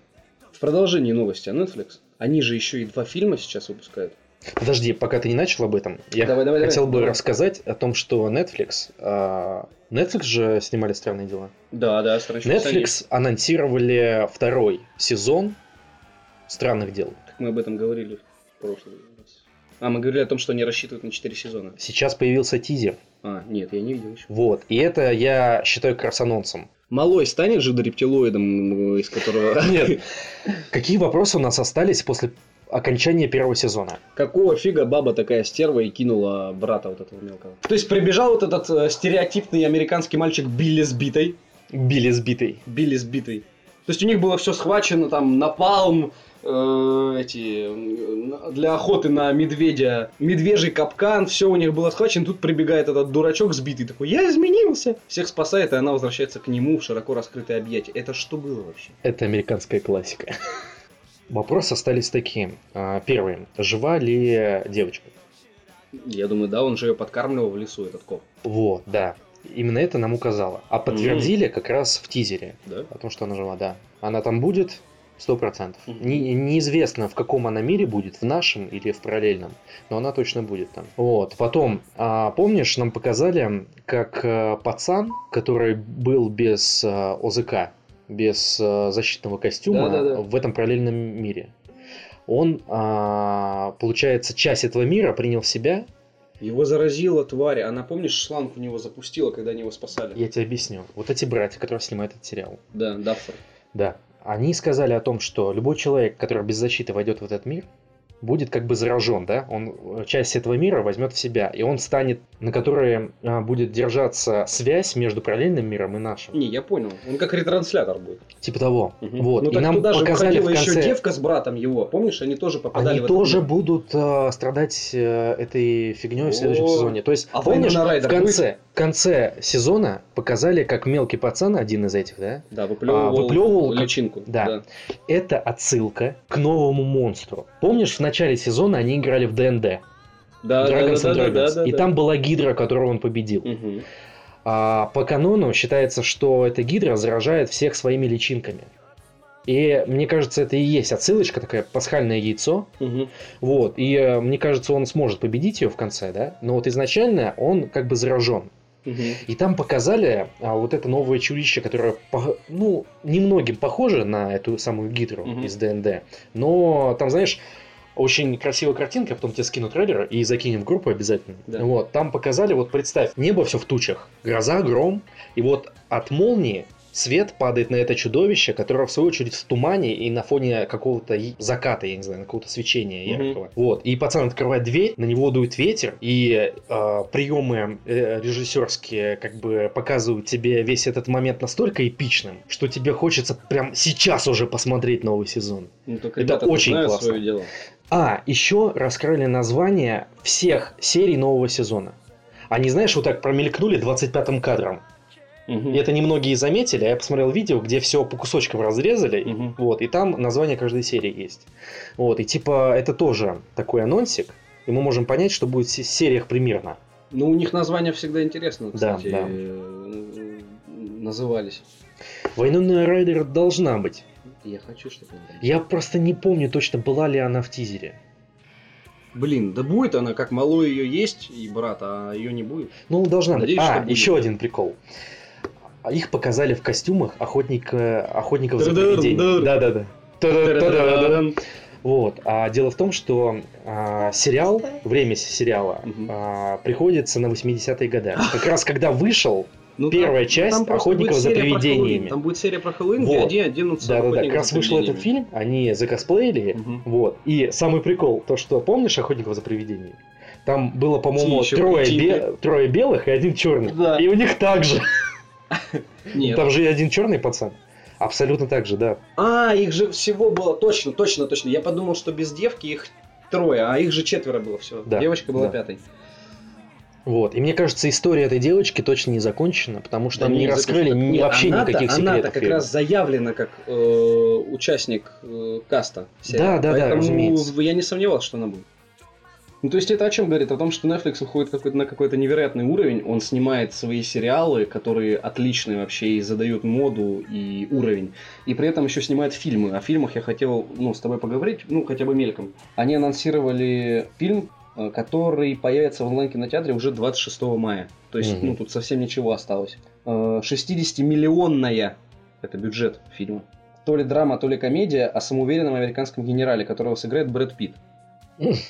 [SPEAKER 3] В продолжении новости о Netflix. Они же еще и два фильма сейчас выпускают.
[SPEAKER 2] Подожди, пока ты не начал об этом, я
[SPEAKER 3] Давай, давай,
[SPEAKER 2] хотел
[SPEAKER 3] давай,
[SPEAKER 2] бы
[SPEAKER 3] давай.
[SPEAKER 2] рассказать о том, что Netflix... а, Netflix же снимали странные дела.
[SPEAKER 3] Да, да, страничка
[SPEAKER 2] Netflix анонсировали второй сезон странных дел.
[SPEAKER 3] Мы об этом говорили в прошлый раз. А, мы говорили о том, что они рассчитывают на 4 сезона.
[SPEAKER 2] Сейчас появился тизер.
[SPEAKER 3] А, нет, я не видел еще.
[SPEAKER 2] Вот. И это я считаю как раз анонсом.
[SPEAKER 3] Малой станет же рептилоидом, из которого...
[SPEAKER 2] Нет. Какие вопросы у нас остались после окончания первого сезона?
[SPEAKER 3] Какого фига баба такая стерва и кинула брата вот этого мелкого? То есть прибежал вот этот э, стереотипный американский мальчик Билли сбитый.
[SPEAKER 2] Билли сбитый.
[SPEAKER 3] Билли сбитый. То есть у них было все схвачено, там, напалм, э, эти, для охоты на медведя, медвежий капкан, все у них было схвачено. Тут прибегает этот дурачок сбитый, такой, я изменился. Всех спасает, и она возвращается к нему в широко раскрытые объятия. Это что было вообще?
[SPEAKER 2] Это американская классика. Вопросы остались такие. А, Первый. Жива ли девочка?
[SPEAKER 3] Я думаю, да, он же ее подкармливал в лесу, этот коп.
[SPEAKER 2] Вот, да. Именно это нам указало. А подтвердили как раз в тизере.
[SPEAKER 3] Да?
[SPEAKER 2] О том, что она жива, да. Она там будет сто процентов.
[SPEAKER 3] Мгм.
[SPEAKER 2] Не- неизвестно, в каком она мире будет, в нашем или в параллельном, но она точно будет там. Вот. Потом, а, помнишь, нам показали, как а, пацан, который был без а, ОЗК, без а, защитного костюма
[SPEAKER 3] Да-да-да.
[SPEAKER 2] в этом параллельном мире, он, а, получается, часть этого мира принял в себя.
[SPEAKER 3] Его заразила тварь. Она, помнишь, шланг в него запустила, когда они его спасали?
[SPEAKER 2] Я тебе объясню. Вот эти братья, которые снимают этот сериал.
[SPEAKER 3] Да, Даффер.
[SPEAKER 2] Да. Они сказали о том, что любой человек, который без защиты войдет в этот мир, будет как бы заражен, да? Он э, часть этого мира возьмет в себя, и он станет, на которой а, будет держаться связь между параллельным миром и нашим.
[SPEAKER 3] Не, я понял. Он как ретранслятор будет.
[SPEAKER 2] Типа того.
[SPEAKER 3] Мгм.
[SPEAKER 2] Вот.
[SPEAKER 3] Ну
[SPEAKER 2] и нам
[SPEAKER 3] туда же
[SPEAKER 2] показали в конце.
[SPEAKER 3] еще девка с братом его. Помнишь, они тоже попадали
[SPEAKER 2] Они
[SPEAKER 3] в этот
[SPEAKER 2] тоже
[SPEAKER 3] мир.
[SPEAKER 2] будут э, страдать э, этой фигней в следующем сезоне. То есть,
[SPEAKER 3] а
[SPEAKER 2] помнишь,
[SPEAKER 3] Вайнона
[SPEAKER 2] в конце, в конце сезона показали, как мелкий пацан, один из этих, да,
[SPEAKER 3] Да, выплевывал,
[SPEAKER 2] А, выплевывал как-
[SPEAKER 3] личинку.
[SPEAKER 2] да. это отсылка к новому монстру. Помнишь, в начале сезона они играли в ДНД,
[SPEAKER 3] Да, да,
[SPEAKER 2] Dragons
[SPEAKER 3] да,
[SPEAKER 2] and
[SPEAKER 3] да,
[SPEAKER 2] Dragons,
[SPEAKER 3] да, да,
[SPEAKER 2] и
[SPEAKER 3] да.
[SPEAKER 2] там была гидра, которую он победил.
[SPEAKER 3] Мгм.
[SPEAKER 2] А по канону считается, что эта гидра заражает всех своими личинками. И мне кажется, это и есть отсылочка, такая пасхальное яйцо.
[SPEAKER 3] Мгм.
[SPEAKER 2] Вот. И э, мне кажется, он сможет победить ее в конце, да? Но вот изначально он как бы заражен.
[SPEAKER 3] Мгм.
[SPEAKER 2] И там показали а, вот это новое чудище, которое, ну, немногим похоже на эту самую гидру
[SPEAKER 3] Мгм.
[SPEAKER 2] из ДНД. Но там, знаешь, очень красивая картинка, потом тебе скину трейлер и закинем в группу обязательно.
[SPEAKER 3] Да.
[SPEAKER 2] Вот, там показали, вот представь, небо все в тучах, гроза, гром, и вот от молнии свет падает на это чудовище, которое в свою очередь в тумане и на фоне какого-то заката, я не знаю, какого-то свечения яркого. Вот, и пацан открывает дверь, на него дует ветер, и э, приемы э, режиссерские как бы показывают тебе весь этот момент настолько эпичным, что тебе хочется прям сейчас уже посмотреть новый сезон.
[SPEAKER 3] Ну,
[SPEAKER 2] Это
[SPEAKER 3] ребята
[SPEAKER 2] очень
[SPEAKER 3] знают
[SPEAKER 2] классно.
[SPEAKER 3] свое дело.
[SPEAKER 2] А, еще раскрыли название всех серий нового сезона. Они, знаешь, вот так промелькнули 25-м кадром.
[SPEAKER 3] Мгм.
[SPEAKER 2] И это немногие заметили, а я посмотрел видео, где все по кусочкам разрезали,
[SPEAKER 3] Мгм.
[SPEAKER 2] вот, и там название каждой серии есть. Вот, и типа это тоже такой анонсик, и мы можем понять, что будет в се- сериях примерно.
[SPEAKER 3] Ну, у них названия всегда интересно,
[SPEAKER 2] Да,
[SPEAKER 3] кстати,
[SPEAKER 2] да.
[SPEAKER 3] э, назывались.
[SPEAKER 2] Вайнонная Райдер должна быть.
[SPEAKER 3] Я хочу, чтобы она.
[SPEAKER 2] Я просто не помню точно, была ли она в тизере.
[SPEAKER 3] Блин, да будет она, как мало ее есть, и брат, а ее не будет.
[SPEAKER 2] Ну, должна
[SPEAKER 3] Надеюсь,
[SPEAKER 2] быть. А,
[SPEAKER 3] будет.
[SPEAKER 2] еще один прикол. А Их показали в костюмах охотника, охотников за привидениями. Да-да-да. Вот. А дело в том, что а, сериал, время сериала
[SPEAKER 3] Мгм.
[SPEAKER 2] а, приходится на 80-е годы. Как раз когда вышел,
[SPEAKER 3] Ну,
[SPEAKER 2] Первая
[SPEAKER 3] там-
[SPEAKER 2] часть
[SPEAKER 3] там
[SPEAKER 2] «Охотников за привидениями».
[SPEAKER 3] Там будет серия про Хэллоуин, где
[SPEAKER 2] Вот.
[SPEAKER 3] они оденутся
[SPEAKER 2] да-да-да, как
[SPEAKER 3] охотников
[SPEAKER 2] раз
[SPEAKER 3] за
[SPEAKER 2] вышел этот фильм, они закосплеили,
[SPEAKER 3] Мгм.
[SPEAKER 2] вот. И самый прикол, то, что помнишь «Охотников за привидениями»? Там было, по-моему, трое, бе- трое белых и один черный.
[SPEAKER 3] Да.
[SPEAKER 2] И у них так же.
[SPEAKER 3] Нет.
[SPEAKER 2] Там же и один черный пацан. Абсолютно так же, да.
[SPEAKER 3] А, их же всего было точно, точно, точно. Я подумал, что без девки их трое, а их же четверо было все.
[SPEAKER 2] Да,
[SPEAKER 3] Девочка была
[SPEAKER 2] да.
[SPEAKER 3] пятой.
[SPEAKER 2] Вот. И мне кажется, история этой девочки точно не закончена, потому что
[SPEAKER 3] Да
[SPEAKER 2] они не раскрыли ни-
[SPEAKER 3] Нет,
[SPEAKER 2] вообще
[SPEAKER 3] она-то-
[SPEAKER 2] никаких
[SPEAKER 3] Она-то
[SPEAKER 2] секретов.
[SPEAKER 3] как
[SPEAKER 2] фильма.
[SPEAKER 3] раз заявлена как э, участник э, каста. сериала.
[SPEAKER 2] Да, да, да,
[SPEAKER 3] Поэтому
[SPEAKER 2] разумеется.
[SPEAKER 3] я не сомневался, что она будет. Ну, то есть это о чем говорит? О том, что Netflix выходит какой-то, на какой-то невероятный уровень, он снимает свои сериалы, которые отличные вообще и задают моду и уровень, и при этом еще снимает фильмы. О фильмах я хотел, ну, с тобой поговорить, ну, хотя бы мельком. Они анонсировали фильм, который появится в онлайн-кинотеатре уже 26 мая. То есть,
[SPEAKER 2] Мгм.
[SPEAKER 3] ну, тут совсем ничего осталось. Э, 60-миллионная это бюджет фильма. То ли драма, то ли комедия о самоуверенном американском генерале, которого сыграет Брэд Питт.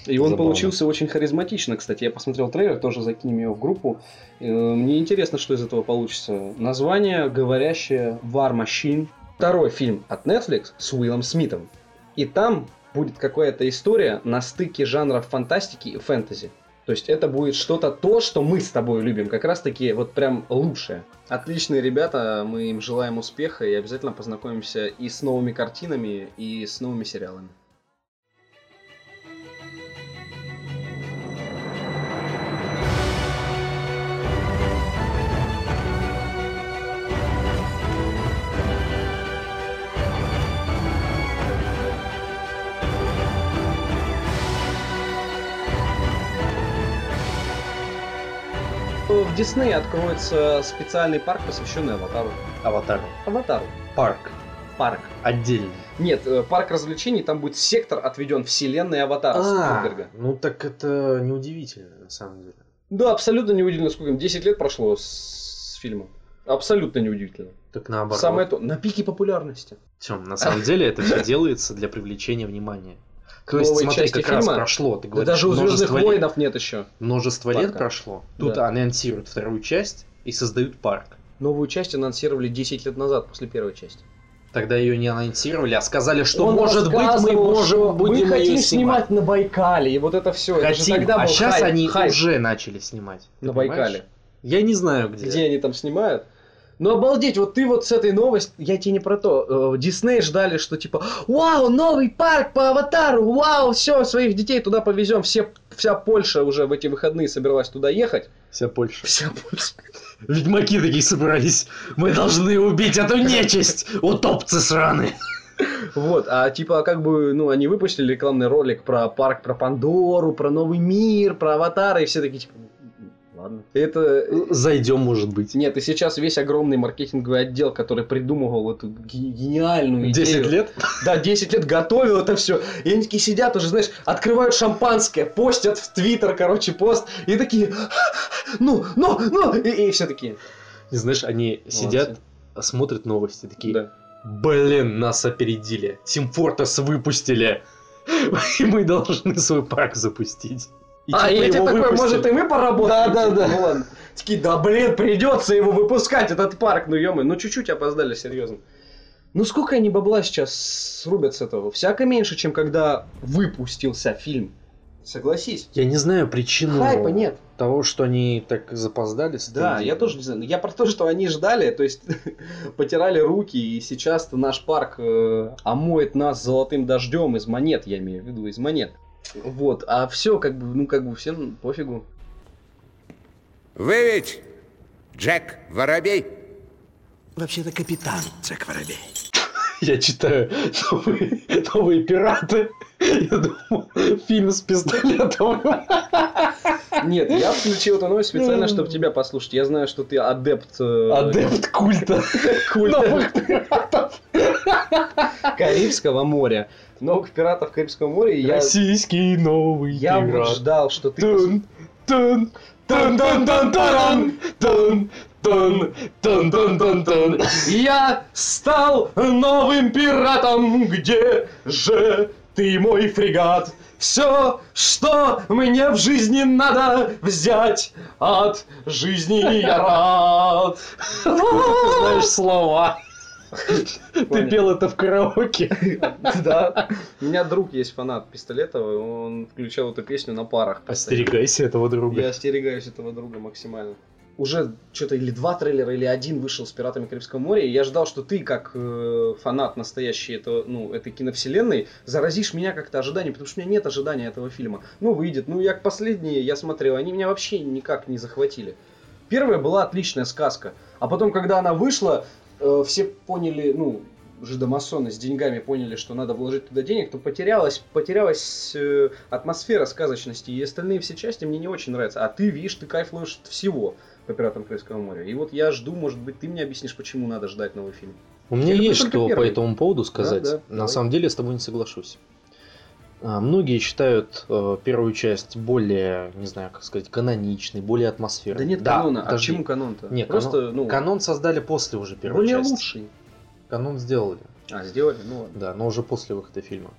[SPEAKER 3] И он
[SPEAKER 2] забавно.
[SPEAKER 3] получился очень харизматично, кстати. Я посмотрел трейлер, тоже закинем его в группу. Э, Мне интересно, что из этого получится. Название говорящее War Machine. Второй фильм от Netflix с Уиллом Смитом. И там будет какая-то история на стыке жанров фантастики и фэнтези. То есть это будет что-то то, что мы с тобой любим, как раз таки вот прям лучшее. Отличные ребята, мы им желаем успеха и обязательно познакомимся и с новыми картинами, и с новыми сериалами. В Диснее откроется специальный парк, посвященный Аватару.
[SPEAKER 2] Аватар.
[SPEAKER 3] Аватару.
[SPEAKER 2] Парк.
[SPEAKER 3] Парк.
[SPEAKER 2] Отдельно.
[SPEAKER 3] Нет, э, парк развлечений, там будет сектор отведен вселенной Аватара Спилберга.
[SPEAKER 2] ну так это неудивительно, на самом деле.
[SPEAKER 3] Да, абсолютно неудивительно, сколько им, 10 лет прошло с, с фильма. Абсолютно неудивительно.
[SPEAKER 2] Так наоборот.
[SPEAKER 3] Самое то, на пике популярности.
[SPEAKER 2] Тём, на самом деле это все делается для привлечения внимания. То есть,
[SPEAKER 3] новой
[SPEAKER 2] смотри,
[SPEAKER 3] части
[SPEAKER 2] как раз
[SPEAKER 3] фильма?
[SPEAKER 2] прошло, ты
[SPEAKER 3] Да
[SPEAKER 2] говоришь,
[SPEAKER 3] даже у Звездных
[SPEAKER 2] множество лет-
[SPEAKER 3] воинов нет еще.
[SPEAKER 2] Множество лет
[SPEAKER 3] Парка.
[SPEAKER 2] прошло. Тут
[SPEAKER 3] Да.
[SPEAKER 2] анонсируют вторую часть и создают парк.
[SPEAKER 3] Новую часть анонсировали 10 лет назад, после первой части.
[SPEAKER 2] Тогда ее не анонсировали, а сказали, что
[SPEAKER 3] Он
[SPEAKER 2] может быть мы можем будем
[SPEAKER 3] мы хотим
[SPEAKER 2] снимать.
[SPEAKER 3] снимать на Байкале, и вот это все. это же
[SPEAKER 2] Хотим,
[SPEAKER 3] тогда
[SPEAKER 2] а сейчас
[SPEAKER 3] хайп,
[SPEAKER 2] они
[SPEAKER 3] хайп.
[SPEAKER 2] уже начали снимать.
[SPEAKER 3] На
[SPEAKER 2] понимаешь?
[SPEAKER 3] Байкале.
[SPEAKER 2] Я не знаю где.
[SPEAKER 3] где они там снимают. Ну обалдеть, вот ты вот с этой новостью, я тебе не про то, э, Дисней ждали, что типа, вау, новый парк по аватару, вау, все, своих детей туда повезем, все, вся Польша уже в эти выходные собиралась туда ехать.
[SPEAKER 2] Вся Польша.
[SPEAKER 3] Вся Польша.
[SPEAKER 2] Ведьмаки такие собрались. Мы должны убить эту нечисть. Утопцы сраные.
[SPEAKER 3] Вот, а типа как бы, ну, они выпустили рекламный ролик про парк, про Пандору, про новый мир, про аватары, и все такие типа, «М, ладно. Это,
[SPEAKER 2] Зайдем, может быть.
[SPEAKER 3] Нет, и сейчас весь огромный маркетинговый отдел, который придумывал эту ге- гениальную
[SPEAKER 2] 10
[SPEAKER 3] идею.
[SPEAKER 2] лет?
[SPEAKER 3] Да, 10 лет готовил это все. И они такие сидят уже, знаешь, открывают шампанское, постят в Твиттер, короче, пост, и такие, ну, ну, ну, и, все такие.
[SPEAKER 2] Не знаешь, они сидят, смотрят новости, такие,
[SPEAKER 3] Да.
[SPEAKER 2] блин, нас опередили. Тим выпустили. И мы должны свой парк запустить. И
[SPEAKER 3] а,
[SPEAKER 2] типа
[SPEAKER 3] и эти такой, может, и мы поработаем?
[SPEAKER 2] Да, да, да.
[SPEAKER 3] Ну ладно. Такие, да, блин, придется его выпускать, этот парк, ну ё ну чуть-чуть опоздали, серьезно. Ну сколько они бабла сейчас срубят с этого? Всяко меньше, чем когда выпустился фильм. Согласись.
[SPEAKER 2] Я не знаю причину
[SPEAKER 3] Хайпа нет.
[SPEAKER 2] того, что они так запоздали с
[SPEAKER 3] Да, я тоже не знаю. Я про то, что они ждали, то есть потирали руки, и сейчас наш парк э, омоет нас золотым дождем из монет, я имею в виду, из монет. Вот, а все, как бы, ну, как бы всем пофигу.
[SPEAKER 5] Вы ведь Джек Воробей?
[SPEAKER 1] Вообще-то капитан Джек Воробей.
[SPEAKER 2] Я читаю новые, новые пираты. Я думал, фильм с пистолетом.
[SPEAKER 3] Нет, я включил эту новость специально, чтобы тебя послушать. Я знаю, что ты адепт... э,
[SPEAKER 2] Адепт культа.
[SPEAKER 3] культа
[SPEAKER 2] Новых пиратов.
[SPEAKER 3] Карибского моря. Новых пиратов Карибского моря. и Я,
[SPEAKER 2] Российский новый
[SPEAKER 3] я
[SPEAKER 2] пират.
[SPEAKER 3] ждал, что ты...
[SPEAKER 2] Тун, тун, тун, тун, тун, тун, тун, тун, тун, тун, тун, тун.
[SPEAKER 3] Я стал новым пиратом, где же ты, мой фрегат? Все, что мне в жизни надо взять от жизни я рад.
[SPEAKER 2] Ты знаешь слова. Ты пел это в караоке.
[SPEAKER 3] Да. У меня друг есть фанат Пистолетова, он включал эту песню на парах.
[SPEAKER 2] Остерегайся этого
[SPEAKER 3] Я
[SPEAKER 2] друга.
[SPEAKER 3] остерегаюсь этого друга максимально. Уже что-то или два трейлера, или один вышел с «Пиратами Карибского моря», и я ждал, что ты, как э, фанат настоящей этого, ну, этой киновселенной, заразишь меня как-то ожиданием, потому что у меня нет ожидания этого фильма. Ну, выйдет. Ну, я последние, я смотрел, они меня вообще никак не захватили. Первая была отличная сказка, а потом, когда она вышла, э, все поняли, ну, жидомасоны с деньгами поняли, что надо вложить туда денег, то потерялась, потерялась э, атмосфера сказочности, и остальные все части мне не очень нравятся. А ты, видишь, ты кайф ловишь от всего по «Пиратам Карибского моря». И вот я жду, может быть, ты мне объяснишь, почему надо ждать новый фильм.
[SPEAKER 2] У меня
[SPEAKER 3] Я
[SPEAKER 2] есть что по
[SPEAKER 3] первый.
[SPEAKER 2] этому поводу сказать.
[SPEAKER 3] Да, да,
[SPEAKER 2] На
[SPEAKER 3] давай.
[SPEAKER 2] самом деле с тобой не соглашусь. А, Многие считают э, первую часть более, не знаю, как сказать, каноничной, более
[SPEAKER 3] Да
[SPEAKER 2] атмосферной.
[SPEAKER 3] нет канона. А
[SPEAKER 2] подожди.
[SPEAKER 3] чему канон-то?
[SPEAKER 2] Нет,
[SPEAKER 3] Просто,
[SPEAKER 2] канон,
[SPEAKER 3] ну,
[SPEAKER 2] канон создали после уже первой
[SPEAKER 3] более
[SPEAKER 2] части.
[SPEAKER 3] лучший.
[SPEAKER 2] Канон сделали,
[SPEAKER 3] А, сделали? Ну ладно.
[SPEAKER 2] да, но уже после выхода фильма.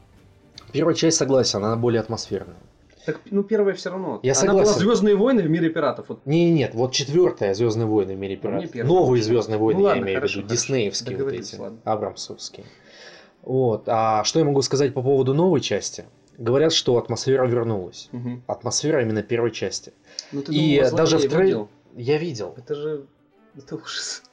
[SPEAKER 2] Первая часть, согласен, она более атмосферная.
[SPEAKER 3] Так, ну, первая все равно.
[SPEAKER 2] Я
[SPEAKER 3] Она была
[SPEAKER 2] согласен.
[SPEAKER 3] Звездные войны в мире пиратов. Вот
[SPEAKER 2] Не, нет, вот четвертая Звездные войны в мире
[SPEAKER 3] А мне
[SPEAKER 2] пиратов.
[SPEAKER 3] первая
[SPEAKER 2] Новые. Звездные войны,
[SPEAKER 3] Ну
[SPEAKER 2] я
[SPEAKER 3] ладно,
[SPEAKER 2] имею в виду,
[SPEAKER 3] хорошо.
[SPEAKER 2] диснеевские вот эти,
[SPEAKER 3] ладно.
[SPEAKER 2] абрамсовские. Вот. А что я могу сказать по поводу новой части? Говорят, что атмосфера вернулась.
[SPEAKER 3] Мгм.
[SPEAKER 2] Атмосфера именно первой части.
[SPEAKER 3] Ну, ты
[SPEAKER 2] И
[SPEAKER 3] думал,
[SPEAKER 2] даже в трейлере... Я видел.
[SPEAKER 3] Это же... Это ужас.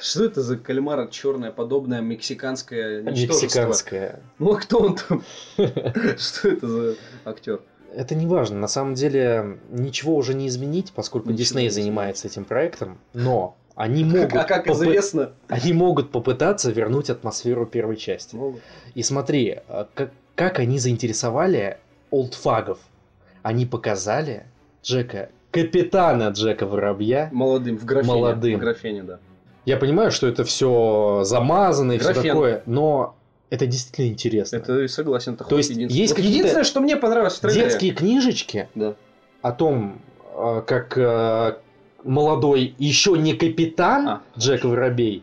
[SPEAKER 3] Что это за кальмара черная, подобная мексиканское ничтожество?
[SPEAKER 2] Мексиканская.
[SPEAKER 3] Ну, а кто он там? Что это за актер?
[SPEAKER 2] Это не важно. На самом деле ничего уже не изменить, поскольку Дисней
[SPEAKER 3] не
[SPEAKER 2] занимается этим проектом. Но они могут,
[SPEAKER 3] А как
[SPEAKER 2] попы-
[SPEAKER 3] известно...
[SPEAKER 2] они могут попытаться вернуть атмосферу первой части.
[SPEAKER 3] Могут.
[SPEAKER 2] И смотри, а, как, как они заинтересовали олдфагов. Они показали Джека, капитана Джека Воробья.
[SPEAKER 3] Молодым, в графене.
[SPEAKER 2] Молодым.
[SPEAKER 3] В графене, да.
[SPEAKER 2] Я понимаю, что это все замазано и все такое, но это действительно интересно.
[SPEAKER 3] Это согласен. Это
[SPEAKER 2] То есть
[SPEAKER 3] единственное.
[SPEAKER 2] есть
[SPEAKER 3] Вот
[SPEAKER 2] какие-то
[SPEAKER 3] единственное, что мне понравилось в трейлере.
[SPEAKER 2] Детские книжечки
[SPEAKER 3] Да.
[SPEAKER 2] о том, э, как молодой, еще не капитан
[SPEAKER 3] А,
[SPEAKER 2] Джек Воробей,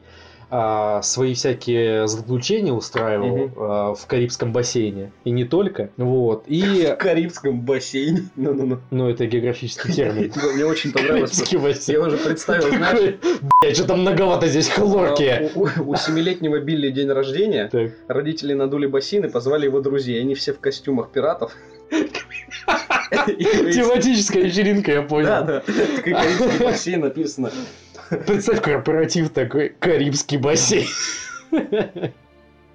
[SPEAKER 2] а, свои всякие заключения устраивал
[SPEAKER 3] Мгм.
[SPEAKER 2] а, в Карибском бассейне. И не только. Вот. И,
[SPEAKER 3] В Карибском бассейне. Ну-ну-ну.
[SPEAKER 2] ну, это географический термин.
[SPEAKER 3] Мне очень понравилось.
[SPEAKER 2] Карибский бассейн.
[SPEAKER 3] Я уже представил, знаешь,
[SPEAKER 2] Блядь, что там многовато здесь хлорки.
[SPEAKER 3] у- у- семилетнего Билли день рождения. Родители надули бассейн и позвали его друзей. Они все в костюмах пиратов.
[SPEAKER 2] Тематическая вечеринка, я
[SPEAKER 3] Да,
[SPEAKER 2] понял.
[SPEAKER 3] да. Такой карибский бассейн написано.
[SPEAKER 2] Представь, корпоратив такой, Карибский бассейн.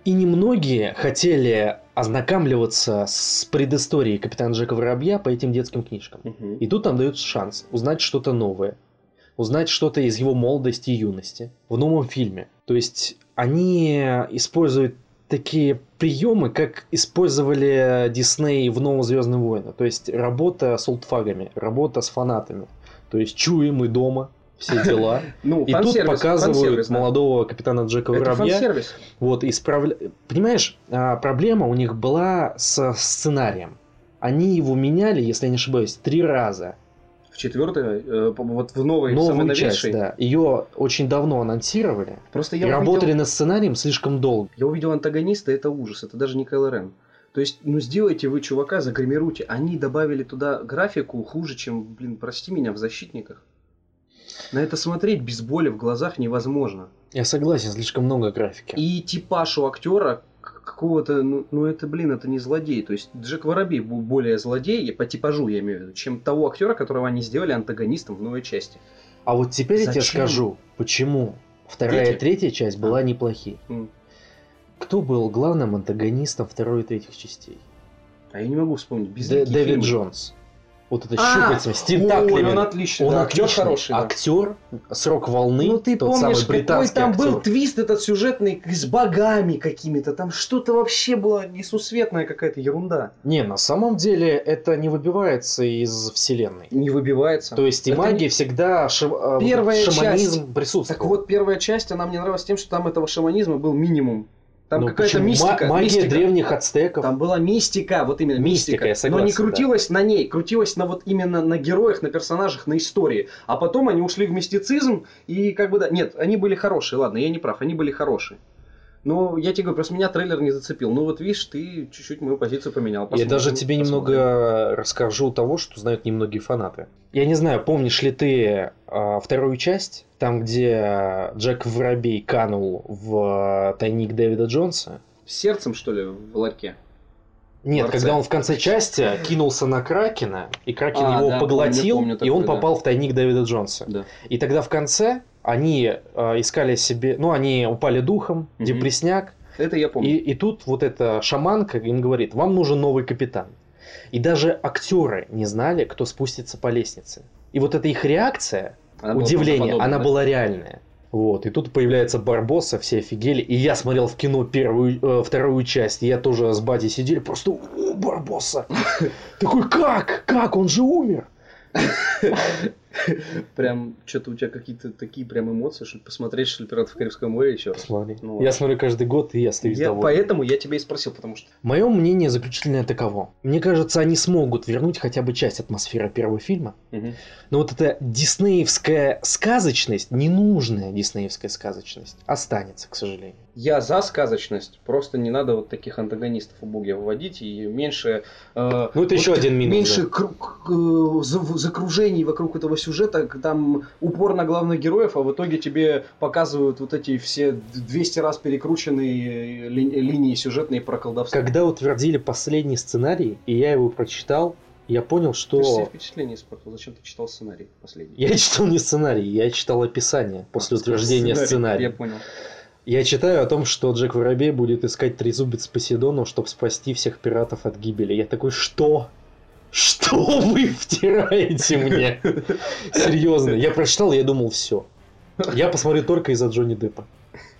[SPEAKER 2] И немногие хотели ознакомливаться с предысторией капитана Джека Воробья по этим детским книжкам. И тут нам дают шанс узнать что-то новое. Узнать что-то из его молодости и юности в новом фильме. То есть они используют такие приемы, как использовали Дисней в новом Звездные войны. То есть работа с олдфагами, работа с фанатами. То есть чуем мы дома, все дела.
[SPEAKER 3] Ну,
[SPEAKER 2] И тут показывают
[SPEAKER 3] да.
[SPEAKER 2] молодого капитана Джека
[SPEAKER 3] Это
[SPEAKER 2] Воробья. Вот, исправля... Понимаешь, а, проблема у них была со сценарием. Они его меняли, если я не ошибаюсь, три раза.
[SPEAKER 3] В четвертой, э, вот в новой, самой
[SPEAKER 2] Новую часть,
[SPEAKER 3] новейшей.
[SPEAKER 2] да. Ее очень давно анонсировали.
[SPEAKER 3] Просто
[SPEAKER 2] и
[SPEAKER 3] я
[SPEAKER 2] работали
[SPEAKER 3] увидел,
[SPEAKER 2] над сценарием слишком долго.
[SPEAKER 3] я увидел антагониста, это ужас, это даже не Кайло Рен. То есть, ну сделайте вы чувака, загримируйте. Они добавили туда графику хуже, чем, блин, прости меня, в защитниках. На это смотреть без боли в глазах невозможно.
[SPEAKER 2] Я согласен, слишком много графики.
[SPEAKER 3] И типаж у актера какого-то, ну, ну это, блин, это не злодей. То есть Джек Воробей был более злодей, по типажу я имею в виду, чем того актера, которого они сделали антагонистом в новой части.
[SPEAKER 2] А вот теперь я тебе
[SPEAKER 3] Зачем?
[SPEAKER 2] скажу, почему вторая и
[SPEAKER 3] Третья?
[SPEAKER 2] часть была
[SPEAKER 3] А.
[SPEAKER 2] неплохие.
[SPEAKER 3] М.
[SPEAKER 2] Кто был главным антагонистом второй и третьих частей?
[SPEAKER 3] А я не могу вспомнить. Без
[SPEAKER 2] Дэ- Дэвид Джонс. Вот это
[SPEAKER 3] А,
[SPEAKER 2] щупальцами, с
[SPEAKER 3] Ой,
[SPEAKER 2] тентаклями.
[SPEAKER 3] он отличный,
[SPEAKER 2] Он
[SPEAKER 3] да, актер
[SPEAKER 2] отличный.
[SPEAKER 3] хороший. да.
[SPEAKER 2] Актер, срок волны,
[SPEAKER 3] Ну ты
[SPEAKER 2] тот
[SPEAKER 3] помнишь,
[SPEAKER 2] самый
[SPEAKER 3] какой
[SPEAKER 2] британский
[SPEAKER 3] там был
[SPEAKER 2] актер.
[SPEAKER 3] твист этот сюжетный с богами какими-то, там что-то вообще было несусветная какая-то ерунда.
[SPEAKER 2] Не, на самом деле это не выбивается из вселенной.
[SPEAKER 3] Не выбивается.
[SPEAKER 2] То есть и
[SPEAKER 3] Это
[SPEAKER 2] магия
[SPEAKER 3] не-
[SPEAKER 2] всегда ши- э,
[SPEAKER 3] Первая
[SPEAKER 2] шаманизм
[SPEAKER 3] часть.
[SPEAKER 2] присутствует.
[SPEAKER 3] Так вот, первая часть, она мне нравилась тем, что там этого шаманизма был минимум. Там
[SPEAKER 2] Ну,
[SPEAKER 3] какая-то мистика.
[SPEAKER 2] Ма- магия
[SPEAKER 3] мистика.
[SPEAKER 2] древних ацтеков.
[SPEAKER 3] Там была мистика, вот именно
[SPEAKER 2] Мистика,
[SPEAKER 3] мистика.
[SPEAKER 2] я согласен,
[SPEAKER 3] но не крутилась на ней, крутилась на вот именно на героях, на персонажах, на истории. А потом они ушли в мистицизм и как бы да, нет, они были хорошие, ладно, я не прав, они были хорошие. Ну, я тебе говорю, просто меня трейлер не зацепил. Ну, вот видишь, ты чуть-чуть мою позицию поменял.
[SPEAKER 2] Я
[SPEAKER 3] Посмотрим,
[SPEAKER 2] даже тебе
[SPEAKER 3] посмотрим.
[SPEAKER 2] немного расскажу того, что знают немногие фанаты. Я не знаю, помнишь ли ты а, вторую часть, там, где Джек Воробей канул в тайник Дэвида Джонса?
[SPEAKER 3] Сердцем, что ли, в ларьке?
[SPEAKER 2] Нет,
[SPEAKER 3] Дворце.
[SPEAKER 2] когда он в конце части кинулся на Кракена, и Кракен
[SPEAKER 3] А,
[SPEAKER 2] его
[SPEAKER 3] да,
[SPEAKER 2] поглотил,
[SPEAKER 3] помню, помню
[SPEAKER 2] и он
[SPEAKER 3] да.
[SPEAKER 2] попал в тайник Дэвида Джонса.
[SPEAKER 3] Да.
[SPEAKER 2] И тогда в конце они э, искали себе, ну, они упали духом,
[SPEAKER 3] Мгм.
[SPEAKER 2] депресняк,
[SPEAKER 3] Это я помню.
[SPEAKER 2] и, и тут вот эта шаманка им говорит, вам нужен новый капитан. И даже актеры не знали, кто спустится по лестнице. И вот эта их реакция,
[SPEAKER 3] Она была
[SPEAKER 2] удивление,
[SPEAKER 3] правдоподобна,
[SPEAKER 2] она
[SPEAKER 3] да?
[SPEAKER 2] была реальная. Вот, и тут появляется Барбоса, все офигели. И я смотрел в кино первую, э, вторую часть, и я тоже с Бати сидели, просто «О, Барбоса! Такой, как? Как? Он же умер!
[SPEAKER 3] Прям, что-то у тебя какие-то такие прям эмоции, что ли, посмотреть, что ли, «Пиратов Карибского моря» еще раз.
[SPEAKER 2] Смотри.
[SPEAKER 3] Ну,
[SPEAKER 2] я смотрю каждый год, и я остаюсь
[SPEAKER 3] Я-
[SPEAKER 2] доволен.
[SPEAKER 3] поэтому я тебя и спросил, потому что...
[SPEAKER 2] Мое мнение заключительное таково. Мне кажется, они смогут вернуть хотя бы часть атмосферы первого фильма. Но вот эта диснеевская сказочность, ненужная диснеевская сказочность, останется, к сожалению.
[SPEAKER 3] Я за сказочность, просто не надо вот таких антагонистов убогих выводить и меньше... э,
[SPEAKER 2] Ну, это еще один минус,
[SPEAKER 3] Меньше
[SPEAKER 2] да.
[SPEAKER 3] круг, э, за- закружений вокруг этого сюжета, там упор на главных героев, а в итоге тебе показывают вот эти все 200 раз перекрученные э, ли- линии сюжетные про колдовство.
[SPEAKER 2] Когда утвердили последний сценарий, и я его прочитал, я понял,
[SPEAKER 3] Ты же все
[SPEAKER 2] что...
[SPEAKER 3] впечатления испортил. Зачем ты читал сценарий последний?
[SPEAKER 2] Я читал не сценарий, я читал описание после
[SPEAKER 3] А,
[SPEAKER 2] утверждения
[SPEAKER 3] сценарий,
[SPEAKER 2] сценария.
[SPEAKER 3] Я понял.
[SPEAKER 2] Я читаю о том, что Джек Воробей будет искать трезубец Посейдону, чтобы спасти всех пиратов от гибели. Я такой, что? Что вы втираете мне? Серьезно. Я прочитал, я думал, все. Я посмотрю только из-за Джонни Деппа.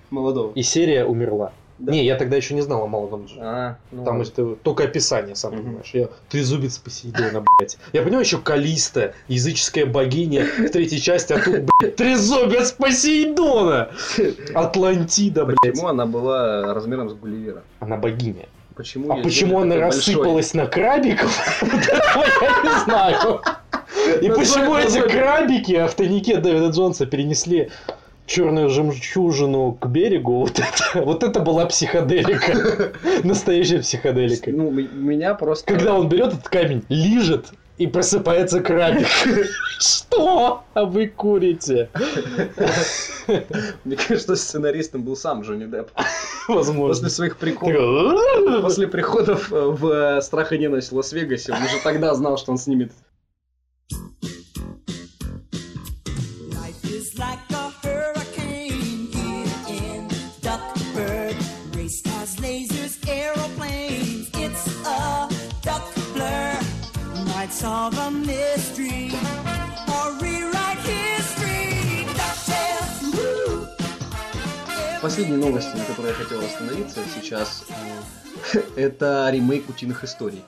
[SPEAKER 3] Молодого.
[SPEAKER 2] И серия умерла.
[SPEAKER 3] Да.
[SPEAKER 2] Не, я тогда еще не знал о молодом Джонни.
[SPEAKER 3] А, ну
[SPEAKER 2] Там это только описание, сам
[SPEAKER 3] Мгм.
[SPEAKER 2] понимаешь. Я трезубец Посейдона, блядь. Я понимаю, еще Калиста, языческая богиня в третьей части, а тут, блядь, трезубец Посейдона! Атлантида, блядь.
[SPEAKER 3] Почему она была размером с Гулливера?
[SPEAKER 2] Она богиня.
[SPEAKER 3] Почему
[SPEAKER 2] А почему она
[SPEAKER 3] такой большой?
[SPEAKER 2] рассыпалась на крабиков? Я не знаю. И
[SPEAKER 3] Ну,
[SPEAKER 2] почему
[SPEAKER 3] это
[SPEAKER 2] эти
[SPEAKER 3] особенно.
[SPEAKER 2] крабики в тайнике Дэвида Джонса перенесли черную жемчужину к берегу? Вот это, вот это была психоделика. Настоящая психоделика.
[SPEAKER 3] Ну, меня просто...
[SPEAKER 2] Когда он берет этот камень, лижет, и просыпается крабик. Что? А вы курите?
[SPEAKER 3] Мне кажется, сценаристом был сам Джонни Депп.
[SPEAKER 2] Возможно.
[SPEAKER 3] После своих приколов. После приходов э, в э, «Страх и ненависть» в Лас-Вегасе, он уже тогда знал, что он снимет. Последние новости, на которые я хотел остановиться сейчас, э, это ремейк «Утиных историй».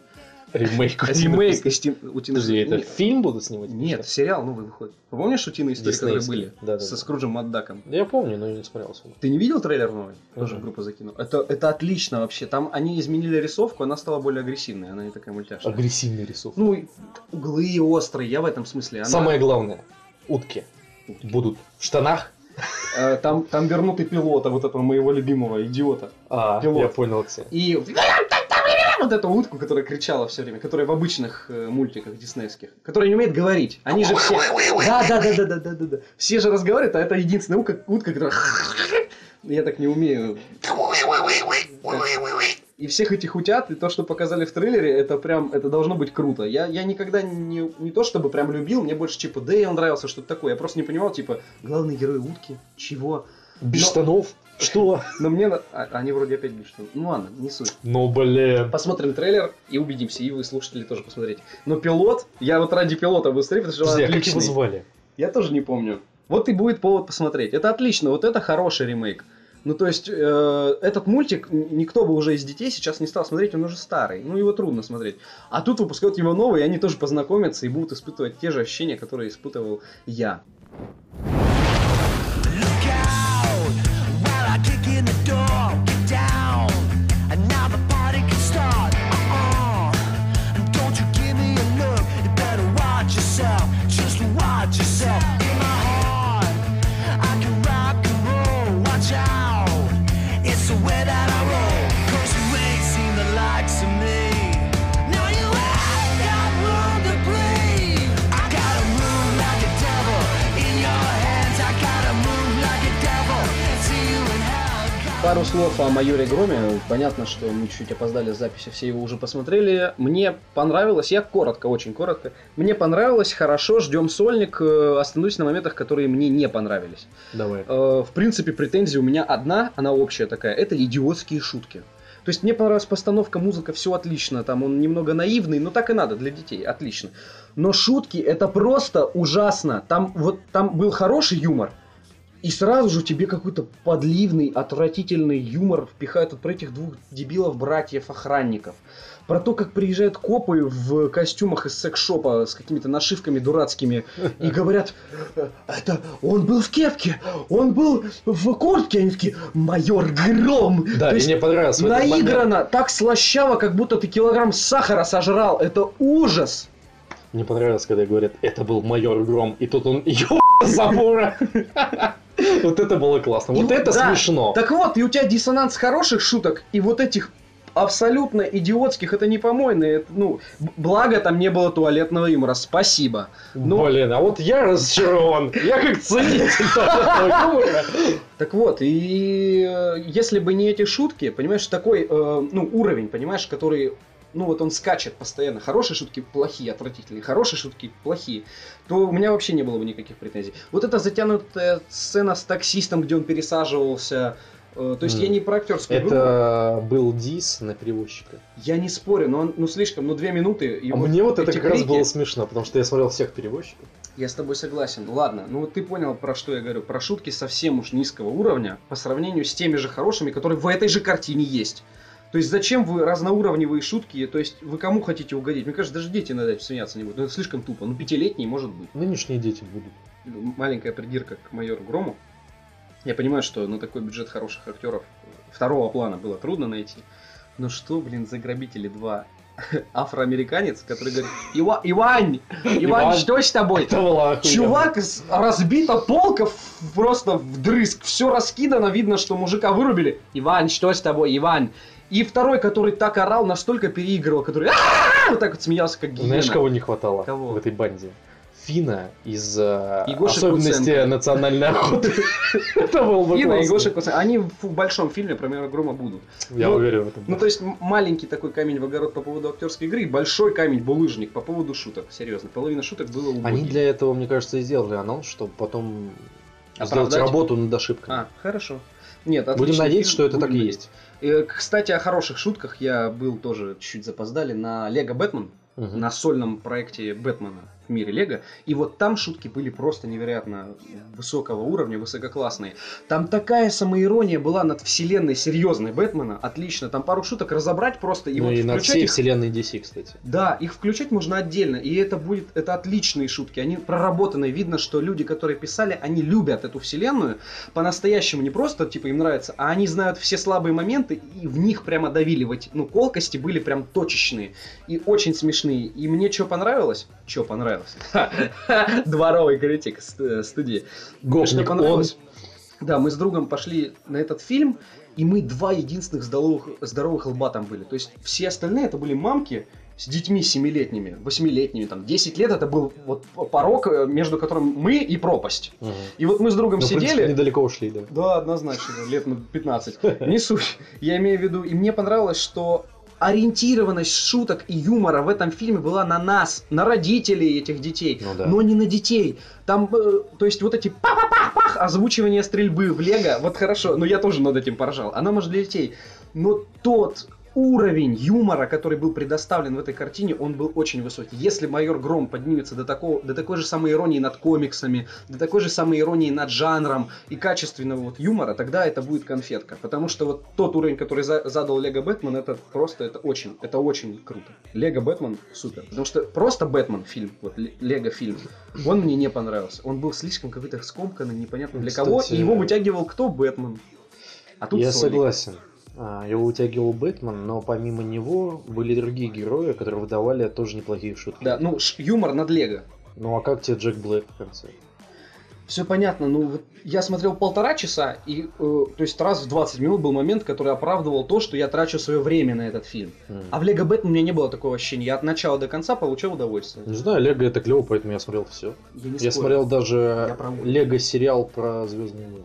[SPEAKER 2] Ремейк.
[SPEAKER 3] Ремейк «Исти- «Утиных
[SPEAKER 2] Подожди, это фильм будут снимать?
[SPEAKER 3] Нет, сериал новый выходит. Помнишь «Утиные истории», которые были?
[SPEAKER 2] Да, да,
[SPEAKER 3] Со
[SPEAKER 2] да.
[SPEAKER 3] Скруджем Макдаком.
[SPEAKER 2] Я помню, но я не смотрел.
[SPEAKER 3] Ты не видел трейлер новый? Тоже группа закинула. Это, это отлично вообще. Там они изменили рисовку, она стала более агрессивной, она не такая мультяшная.
[SPEAKER 2] Агрессивный рисунок.
[SPEAKER 3] Ну, углы острые, я в этом смысле. Она-
[SPEAKER 2] Самое главное, утки будут в штанах.
[SPEAKER 3] Э, там, там вернут и пилота, вот этого моего любимого идиота.
[SPEAKER 2] А,
[SPEAKER 3] Пилот.
[SPEAKER 2] я понял, кстати.
[SPEAKER 3] И вот эту утку, которая кричала все время, которая в обычных э, мультиках диснеевских, которая не умеет говорить. Они же все... Да, да, да, да, да, да, да, да. Все же разговаривают, а это единственная утка, утка которая... Я так не умею. И всех этих утят, и то, что показали в трейлере, это прям, это должно быть круто. Я, я никогда не, не то чтобы прям любил, мне больше типа Дейл нравился, что-то такое. Я просто не понимал, типа, главный герой утки, чего?
[SPEAKER 2] Без
[SPEAKER 3] Но-
[SPEAKER 2] штанов? Что?
[SPEAKER 3] Но мне... на- а, они вроде опять без штанов. Ну ладно, не суть.
[SPEAKER 2] Ну, блин.
[SPEAKER 3] Посмотрим трейлер и убедимся, и вы, слушатели, тоже посмотрите. Но пилот, я вот ради пилота быстрее, потому что он
[SPEAKER 2] Подожди, а как его
[SPEAKER 3] отличный.
[SPEAKER 2] звали?
[SPEAKER 3] Я тоже не помню. Вот и будет повод посмотреть. Это отлично, вот это хороший ремейк. Ну, то есть, э, этот мультик никто бы уже из детей сейчас не стал смотреть, он уже старый. Ну, его трудно смотреть. А тут выпускают его новый, и они тоже познакомятся и будут испытывать те же ощущения, которые испытывал я. Пару слов о майоре Громе. Понятно, что мы чуть-чуть опоздали с записи, все его уже посмотрели. Мне понравилось, я коротко, очень коротко. Мне понравилось, хорошо, ждем сольник. Э, Остановлюсь на моментах, которые мне не понравились.
[SPEAKER 2] Давай.
[SPEAKER 3] Э, В принципе, претензия у меня одна, она общая такая. Это идиотские шутки. То есть мне понравилась постановка, музыка, все отлично. Там он немного наивный, но так и надо для детей, отлично. Но шутки это просто ужасно. Там вот там был хороший юмор, и сразу же тебе какой-то подливный, отвратительный юмор впихают вот про этих двух дебилов, братьев-охранников. Про то, как приезжают копы в костюмах из секс-шопа с какими-то нашивками дурацкими и говорят, это он был в кепке, он был в куртке, они такие, майор Гром.
[SPEAKER 2] Да,
[SPEAKER 3] То
[SPEAKER 2] и
[SPEAKER 3] есть
[SPEAKER 2] мне понравилось.
[SPEAKER 3] наиграно, так слащаво, как будто ты килограмм сахара сожрал. Это ужас.
[SPEAKER 2] Мне понравилось, когда говорят, это был майор Гром, и тут он ё забора. Вот это было классно. Вот это смешно.
[SPEAKER 3] Так вот, и у тебя диссонанс хороших шуток и вот этих абсолютно идиотских, это не помойные, ну, благо там не было туалетного юмора, спасибо. Ну,
[SPEAKER 2] Блин, а вот я разочарован. Я как ценитель туалетного юмора.
[SPEAKER 3] Так вот, и э, если бы не эти шутки, понимаешь, такой, э, ну, уровень, понимаешь, который, ну, вот он скачет постоянно. Хорошие шутки плохие, отвратительные, хорошие шутки плохие, то у меня вообще не было бы никаких претензий. Вот эта затянутая сцена с таксистом, где он пересаживался, э, то есть
[SPEAKER 2] Мгм.
[SPEAKER 3] я не про актерскую
[SPEAKER 2] Это был дис на перевозчика.
[SPEAKER 3] я не спорю, но он, ну, слишком, ну, две минуты. и
[SPEAKER 2] А мне вот это как раз
[SPEAKER 3] крики-
[SPEAKER 2] было смешно, потому что я смотрел всех перевозчиков.
[SPEAKER 3] Я с тобой согласен. Ладно, ну вот ты понял, про что я говорю. Про шутки совсем уж низкого уровня по сравнению с теми же хорошими, которые в этой же картине есть. То есть зачем вы разноуровневые шутки, то есть вы кому хотите угодить? Мне кажется, даже дети над этим смеяться не будут. Ну, это слишком тупо. Ну, пятилетний может быть.
[SPEAKER 2] Нынешние дети будут.
[SPEAKER 3] Маленькая придирка к майору Грому. Я понимаю, что на такой бюджет хороших актеров второго плана было трудно найти. Но что, блин, за грабители 2? Афроамериканец, который говорит, Ива- Ивань, Ивань,
[SPEAKER 2] Иван.
[SPEAKER 3] что с тобой? Чувак, разбита полка просто вдрызг, все раскидано, видно, что мужика вырубили. Иван, что с тобой, Иван? И второй, который так орал, настолько переигрывал, который вот так вот смеялся, как гиена.
[SPEAKER 2] Знаешь, кого не хватало
[SPEAKER 3] Кого?
[SPEAKER 2] в этой банде? Фина из э,
[SPEAKER 3] И Гоши
[SPEAKER 2] особенностей
[SPEAKER 3] Куценко.
[SPEAKER 2] национальной охоты. Это было бы
[SPEAKER 3] Инна и. Гоша Куценко. Они в большом фильме про Майора Грома будут.
[SPEAKER 2] Я
[SPEAKER 3] Ну,
[SPEAKER 2] уверен в этом.
[SPEAKER 3] Ну, то есть, маленький такой камень в огород по поводу актерской игры, большой камень булыжник по поводу шуток. Серьезно, половина шуток было убогих.
[SPEAKER 2] Они для этого, мне кажется, и сделали анонс, чтобы потом сделать работу над ошибками.
[SPEAKER 3] А, хорошо. Нет,
[SPEAKER 2] Будем надеяться, что это так и есть.
[SPEAKER 3] Э, Кстати, о хороших шутках. Я был тоже чуть запоздали. На Лего Бэтмен,
[SPEAKER 2] Мгм.
[SPEAKER 3] на сольном проекте Бэтмена мире Лего. И вот там шутки были просто невероятно высокого уровня, высококлассные. Там такая самоирония была над вселенной серьезной Бэтмена. Отлично. Там пару шуток разобрать просто и
[SPEAKER 2] Ну
[SPEAKER 3] вот
[SPEAKER 2] и над всей
[SPEAKER 3] их
[SPEAKER 2] вселенной DC, кстати.
[SPEAKER 3] да, их включать можно отдельно, и это будет, это отличные шутки, они проработанные, видно, что люди, которые писали, они любят эту вселенную, по-настоящему, не просто, типа, им нравится, а они знают все слабые моменты, и в них прямо давили, ну, колкости были прям точечные, и очень смешные, и мне что понравилось? Что понравилось? Дворовый критик ст- студии.
[SPEAKER 2] Гопник, он?
[SPEAKER 3] Да, мы с другом пошли на этот фильм, и мы два единственных здоровых, здоровых лба там были. То есть все остальные это были мамки с детьми семилетними, восьмилетними, там, 10 лет это был вот порог, э, между которым мы и пропасть.
[SPEAKER 2] Мгм.
[SPEAKER 3] И вот мы с другом
[SPEAKER 2] Ну, в принципе,
[SPEAKER 3] сидели...
[SPEAKER 2] недалеко ушли, да.
[SPEAKER 3] Да, однозначно, лет на 15. Не суть. Я имею в виду, и мне понравилось, что ориентированность шуток и юмора в этом фильме была на нас, на родителей этих детей,
[SPEAKER 2] Ну да.
[SPEAKER 3] но не на детей. Там, э, то есть вот эти пах-пах-пах, озвучивание стрельбы в Лего, вот хорошо, но я тоже над этим поржал. Она может для детей. Но тот уровень юмора, который был предоставлен в этой картине, он был очень высокий. Если майор Гром поднимется до, такого, до такой же самой иронии над комиксами, до такой же самой иронии над жанром и качественного вот юмора, тогда это будет конфетка. Потому что вот тот уровень, который за- задал Лего Бэтмен, это просто, это очень, это очень круто. Лего Бэтмен супер. Потому что просто Бэтмен фильм, вот Ле- Лего фильм, он мне не понравился. Он был слишком какой-то скомканный, непонятно для кого,
[SPEAKER 2] Кстати,
[SPEAKER 3] и его вытягивал кто? Бэтмен. А тут
[SPEAKER 2] Я
[SPEAKER 3] Солик.
[SPEAKER 2] согласен. А, Его вытягивал Бэтмен, но помимо него были другие герои, которые выдавали тоже неплохие шутки.
[SPEAKER 3] Да, ну, юмор над Лего.
[SPEAKER 2] Ну а как тебе Джек Блэк в конце?
[SPEAKER 3] Все понятно, ну вот я смотрел полтора часа, и э, то есть раз в 20 минут был момент, который оправдывал то, что я трачу свое время на этот фильм.
[SPEAKER 2] М.
[SPEAKER 3] А в Лего Бэтмен у меня не было такого ощущения. Я от начала до конца получал удовольствие.
[SPEAKER 2] Не знаю, Лего это клево, поэтому я смотрел все.
[SPEAKER 3] Я,
[SPEAKER 2] Я смотрел даже. Лего сериал про Звездные войны.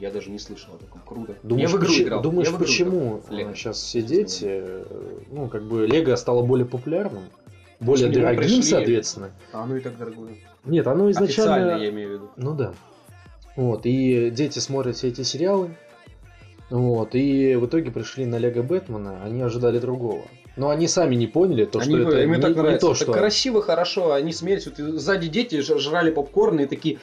[SPEAKER 3] Я даже не слышал о таком. Круто.
[SPEAKER 2] Думаешь,
[SPEAKER 3] я в игру
[SPEAKER 2] почи-
[SPEAKER 3] играл.
[SPEAKER 2] думаешь
[SPEAKER 3] я в игру
[SPEAKER 2] почему
[SPEAKER 3] играл.
[SPEAKER 2] Сейчас все дети, э, ну, как бы, Лего стало более популярным, более
[SPEAKER 3] к нему
[SPEAKER 2] дорогим,
[SPEAKER 3] пришли-
[SPEAKER 2] соответственно.
[SPEAKER 3] А оно и так дорогое.
[SPEAKER 2] Нет, оно изначально...
[SPEAKER 3] Официально, я имею в виду.
[SPEAKER 2] Ну да. Вот, и дети смотрят все эти сериалы, вот, и в итоге пришли на Лего Бэтмена, они ожидали другого. Но они сами не поняли, то, что
[SPEAKER 3] Они,
[SPEAKER 2] это
[SPEAKER 3] им
[SPEAKER 2] не,
[SPEAKER 3] так
[SPEAKER 2] не
[SPEAKER 3] нравится.
[SPEAKER 2] то,
[SPEAKER 3] Это
[SPEAKER 2] что...
[SPEAKER 3] красиво, хорошо, они смеялись, вот, сзади дети жрали попкорн и такие,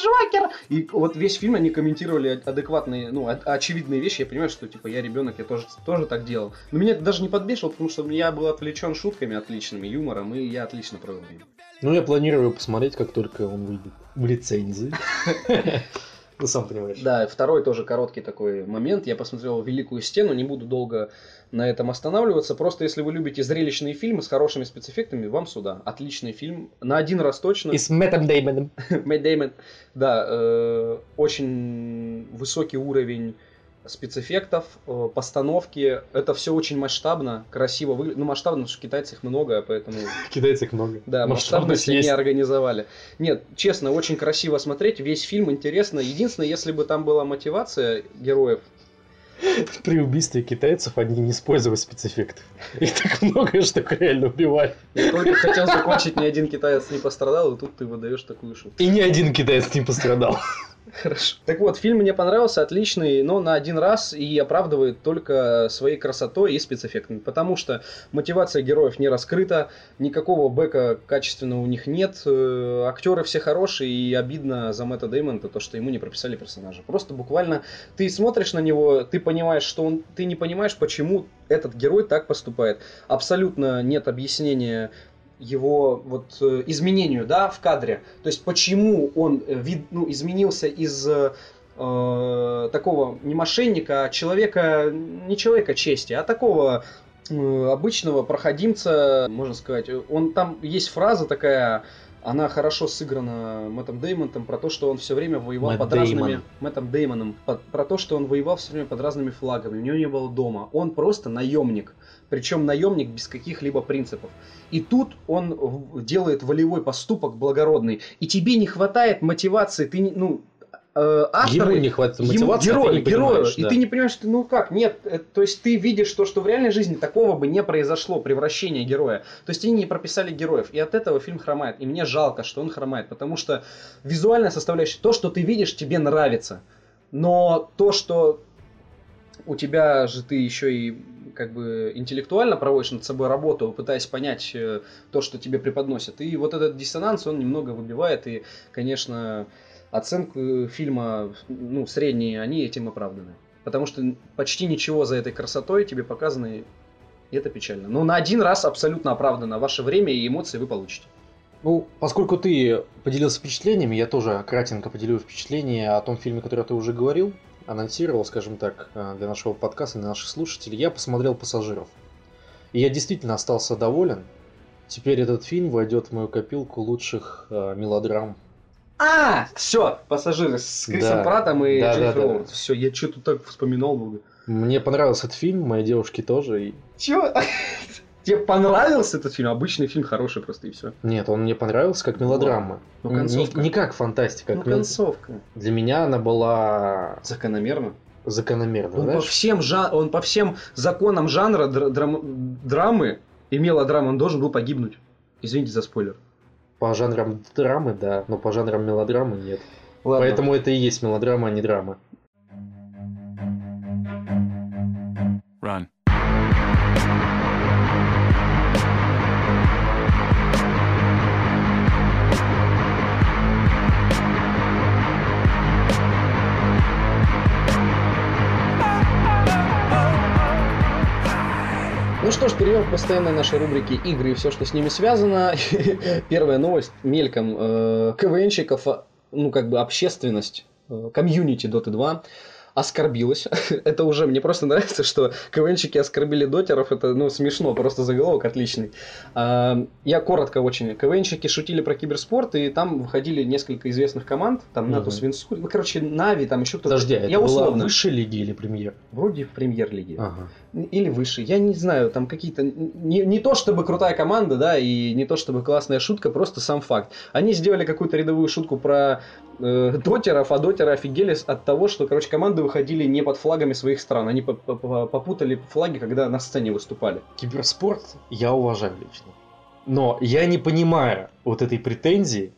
[SPEAKER 3] Джокер! И вот весь фильм они комментировали адекватные, ну, очевидные вещи. Я понимаю, что, типа, я ребенок, я тоже, тоже так делал. Но меня это даже не подбешивало, потому что я был отвлечен шутками отличными, юмором, и я отлично провел время.
[SPEAKER 2] Ну, я планирую посмотреть, как только он выйдет в лицензии. Ну, сам понимаешь.
[SPEAKER 3] Да, второй тоже короткий такой момент. Я посмотрел «Великую стену», не буду долго на этом останавливаться. Просто если вы любите зрелищные фильмы с хорошими спецэффектами, вам сюда. Отличный фильм. На один раз точно.
[SPEAKER 2] И с Мэттом Деймоном.
[SPEAKER 3] Мэтт Дэймон. Да, э, очень высокий уровень спецэффектов, э, постановки. Это все очень масштабно, красиво выглядит. Ну, масштабно, потому что китайцев их много, поэтому...
[SPEAKER 2] Китайцев много.
[SPEAKER 3] Да,
[SPEAKER 2] Масштабность
[SPEAKER 3] они организовали. Нет, честно, очень красиво смотреть. Весь фильм интересно. Единственное, если бы там была мотивация героев,
[SPEAKER 2] При убийстве китайцев они не использовали спецэффектов. Их так много, что их реально убивали.
[SPEAKER 3] я только хотел закончить, ни один китаец не пострадал, и тут ты выдаешь такую шутку.
[SPEAKER 2] И ни один китаец не пострадал.
[SPEAKER 3] Хорошо. Так вот, фильм мне понравился, отличный, но на один раз и оправдывает только своей красотой и спецэффектами. Потому что мотивация героев не раскрыта, никакого бэка качественного у них нет, э, актеры все хорошие, и обидно за Мэтта Дэймона то, что ему не прописали персонажа. Просто буквально ты смотришь на него, ты понимаешь, что он, ты не понимаешь, почему этот герой так поступает. Абсолютно нет объяснения его вот э, изменению, да, в кадре. То есть почему он э, вид, ну, изменился из э, э, такого не мошенника, а человека, не человека чести, а такого э, обычного проходимца, можно сказать. Он там есть фраза такая, она хорошо сыграна Мэттом Деймонтом про то, что он все время воевал
[SPEAKER 2] Мэтт
[SPEAKER 3] под
[SPEAKER 2] Деймон.
[SPEAKER 3] разными Мэттом Деймоном, под- про то, что он воевал все время под разными флагами, у него не было дома. Он просто наемник, причем наемник без каких-либо принципов. И тут он делает волевой поступок благородный, и тебе не хватает мотивации, ты ну э, авторы-
[SPEAKER 2] Ему не хватит
[SPEAKER 3] Ему-
[SPEAKER 2] мотивации, а ты
[SPEAKER 3] герою,
[SPEAKER 2] понимаешь,
[SPEAKER 3] и
[SPEAKER 2] да.
[SPEAKER 3] ты не понимаешь, что ну как, нет, э, то есть ты видишь то, что в реальной жизни такого бы не произошло, превращение героя. То есть они не прописали героев, и от этого фильм хромает. И мне жалко, что он хромает, потому что визуальная составляющая, то, что ты видишь, тебе нравится. Но то, что у тебя же ты еще и как бы интеллектуально проводишь над собой работу, пытаясь понять э, то, что тебе преподносят. И вот этот диссонанс, он немного выбивает, и, конечно, оценку фильма, ну, средние, они этим оправданы. Потому что почти ничего за этой красотой тебе показано, и это печально. Но на один раз абсолютно оправдано. Ваше время и эмоции вы получите.
[SPEAKER 2] Ну, поскольку ты поделился впечатлениями, я тоже кратенько поделю впечатление о том фильме, который ты уже говорил, анонсировал, скажем так, э, для нашего подкаста, для наших слушателей. Я посмотрел «Пассажиров». И я действительно остался доволен. Теперь этот фильм войдет в мою копилку лучших э, мелодрам.
[SPEAKER 3] А, все, пассажиры с Крисом
[SPEAKER 2] Да.
[SPEAKER 3] Пратом и
[SPEAKER 2] Да, да,
[SPEAKER 3] Дженнифер
[SPEAKER 2] да.
[SPEAKER 3] Лоуренс. Все, я что-то так вспоминал много.
[SPEAKER 2] Мне понравился этот фильм, моей девушке тоже. И...
[SPEAKER 3] Чё? Тебе понравился этот фильм? Обычный фильм, хороший просто и все.
[SPEAKER 2] Нет, он мне понравился как мелодрама.
[SPEAKER 3] Ну,
[SPEAKER 2] Не-
[SPEAKER 3] концовка.
[SPEAKER 2] Не, как фантастика.
[SPEAKER 3] Ну,
[SPEAKER 2] как мел-
[SPEAKER 3] концовка.
[SPEAKER 2] Для меня она была
[SPEAKER 3] Закономерно.
[SPEAKER 2] закономерна.
[SPEAKER 3] Он по, всем жа- он по всем законам жанра др- драм- драмы и мелодрамы он должен был погибнуть. Извините за спойлер.
[SPEAKER 2] По жанрам драмы, да, но по жанрам мелодрамы нет.
[SPEAKER 3] Ладно.
[SPEAKER 2] Поэтому это и есть мелодрама, а не драма.
[SPEAKER 3] Что ж, перейдем к постоянной нашей рубрике игры и все, что с ними связано. Первая новость мельком. э, КВНщиков, э, ну как бы общественность, э, комьюнити Dota 2 оскорбилась. это уже мне просто нравится, что КВНщики оскорбили дотеров. Это, ну, смешно, просто заголовок отличный. А, я коротко очень. КВНщики шутили про киберспорт, и там выходили несколько известных команд. Там
[SPEAKER 2] Мгм.
[SPEAKER 3] Натус Винсуль, ну, короче, Нави, там еще кто-то.
[SPEAKER 2] Подожди, а
[SPEAKER 3] я
[SPEAKER 2] это была
[SPEAKER 3] условно.
[SPEAKER 2] высшей лиги или премьер?
[SPEAKER 3] Вроде в премьер-лиге.
[SPEAKER 2] Ага.
[SPEAKER 3] Или выше. Я не знаю, там какие-то... Не, не то чтобы крутая команда, да, и не то чтобы классная шутка, просто сам факт. Они сделали какую-то рядовую шутку про э, дотеров, а дотеры офигели от того, что, короче, команды выходили не под флагами своих стран. Они по- попутали флаги, когда на сцене выступали.
[SPEAKER 2] Киберспорт я уважаю лично. Но я не понимаю вот этой претензии.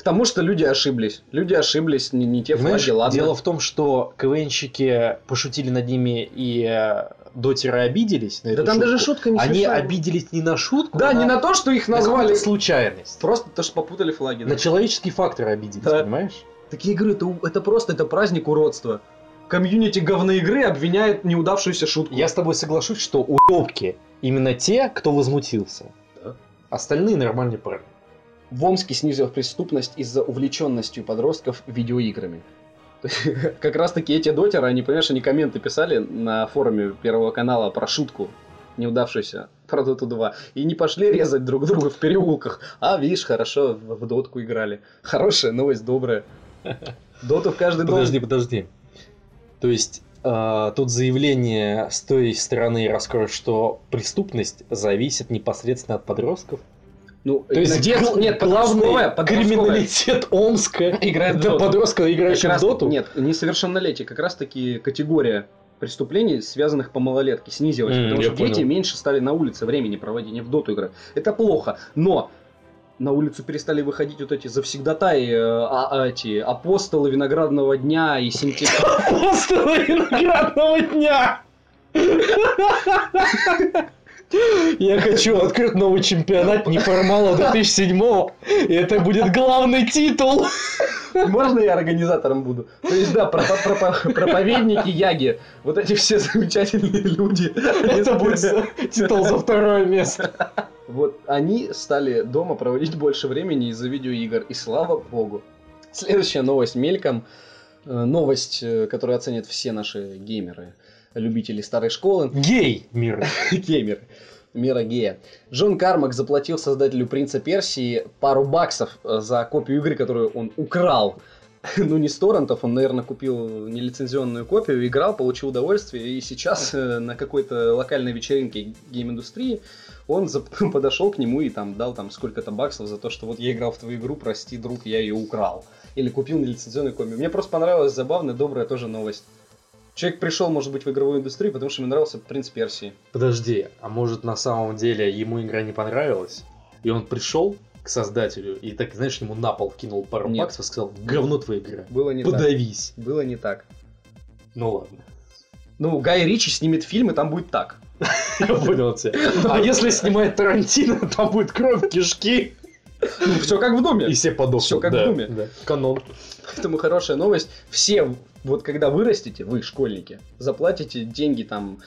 [SPEAKER 3] К тому, что люди ошиблись. Люди ошиблись, не, не те
[SPEAKER 2] Понимаешь,
[SPEAKER 3] флаги, ладно.
[SPEAKER 2] дело в том, что КВНщики пошутили над ними и э, дотеры обиделись на
[SPEAKER 3] Да
[SPEAKER 2] эту
[SPEAKER 3] там даже
[SPEAKER 2] шутку.
[SPEAKER 3] шутка не
[SPEAKER 2] Они
[SPEAKER 3] смешная.
[SPEAKER 2] обиделись не на шутку,
[SPEAKER 3] Да,
[SPEAKER 2] а
[SPEAKER 3] не на то, что их назвали.
[SPEAKER 2] случайность.
[SPEAKER 3] Просто то, что попутали флаги. да.
[SPEAKER 2] На человеческий фактор обиделись,
[SPEAKER 3] Да.
[SPEAKER 2] понимаешь?
[SPEAKER 3] Так я говорю, это, это просто это праздник уродства. Комьюнити говноигры обвиняет неудавшуюся шутку.
[SPEAKER 2] Я с тобой соглашусь, что уебки именно те, кто возмутился.
[SPEAKER 3] Да.
[SPEAKER 2] Остальные нормальные парни.
[SPEAKER 3] В Омске снизилась преступность из-за увлеченностью подростков видеоиграми. Как раз таки эти дотеры, они, понимаешь, они комменты писали на форуме Первого канала про шутку неудавшуюся про Доту 2. И не пошли резать друг друга в переулках. А, видишь, хорошо, в, в дотку играли. Хорошая новость, добрая. Доту в каждый дом.
[SPEAKER 2] Подожди, подожди. То есть э, тут заявление с той стороны раскроет, что преступность зависит непосредственно от подростков.
[SPEAKER 3] Ну,
[SPEAKER 2] То есть
[SPEAKER 3] дет-
[SPEAKER 2] гл-
[SPEAKER 3] нет,
[SPEAKER 2] главный криминалитет Омска
[SPEAKER 3] Играет в
[SPEAKER 2] это играющих
[SPEAKER 3] раз-
[SPEAKER 2] в доту.
[SPEAKER 3] Нет, несовершеннолетие. Как раз таки категория преступлений, связанных по малолетке, снизилась.
[SPEAKER 2] М,
[SPEAKER 3] потому что дети
[SPEAKER 2] понял.
[SPEAKER 3] меньше стали на улице времени проводить, не в доту играть. Это плохо. Но на улицу перестали выходить вот эти завсегдатаи, э, а, а, эти апостолы виноградного дня и сентября.
[SPEAKER 2] Апостолы виноградного дня! Я хочу открыть новый чемпионат неформала 2007 и это будет главный титул.
[SPEAKER 3] Можно я организатором буду? То есть, да, пропо- пропо- проповедники Яги, вот эти все замечательные люди.
[SPEAKER 2] Это будет титул за второе место.
[SPEAKER 3] Вот они стали дома проводить больше времени из-за видеоигр, и слава богу. Следующая новость мельком. Э, Новость, э, которую оценят все наши геймеры, любители старой школы.
[SPEAKER 2] Гей мир.
[SPEAKER 3] Геймеры. Мира гея. Джон Кармак заплатил создателю Принца Персии пару баксов э, за копию игры, которую он украл. Ну, не с торрентов, он, наверное, купил нелицензионную копию, играл, получил удовольствие, и сейчас э, на какой-то локальной вечеринке гейм-индустрии он зап- подошел к нему и там дал там сколько-то баксов за то, что вот я играл в твою игру, прости, друг, я ее украл. Или купил нелицензионную копию. Мне просто понравилась забавная, добрая тоже новость. Человек пришел, может быть, в игровую индустрию, потому что ему нравился Принц Персии.
[SPEAKER 2] Подожди, а может на самом деле ему игра не понравилась? И он пришел к создателю и так, знаешь, ему на пол кинул пару
[SPEAKER 3] Нет.
[SPEAKER 2] баксов и сказал, говно твоя игра.
[SPEAKER 3] Было не так.
[SPEAKER 2] Подавись.
[SPEAKER 3] Было не так.
[SPEAKER 2] Ну ладно.
[SPEAKER 3] Ну, Гай Ричи снимет фильм, и там будет так.
[SPEAKER 2] Я понял тебя. А если снимает Тарантино, там будет кровь, кишки,
[SPEAKER 3] Ну, все как в доме.
[SPEAKER 2] и все подохнут.
[SPEAKER 3] Всё как в
[SPEAKER 2] Да,
[SPEAKER 3] Думе.
[SPEAKER 2] да. Канон.
[SPEAKER 3] Поэтому хорошая новость. Все, вот когда вырастете, вы, школьники, заплатите деньги там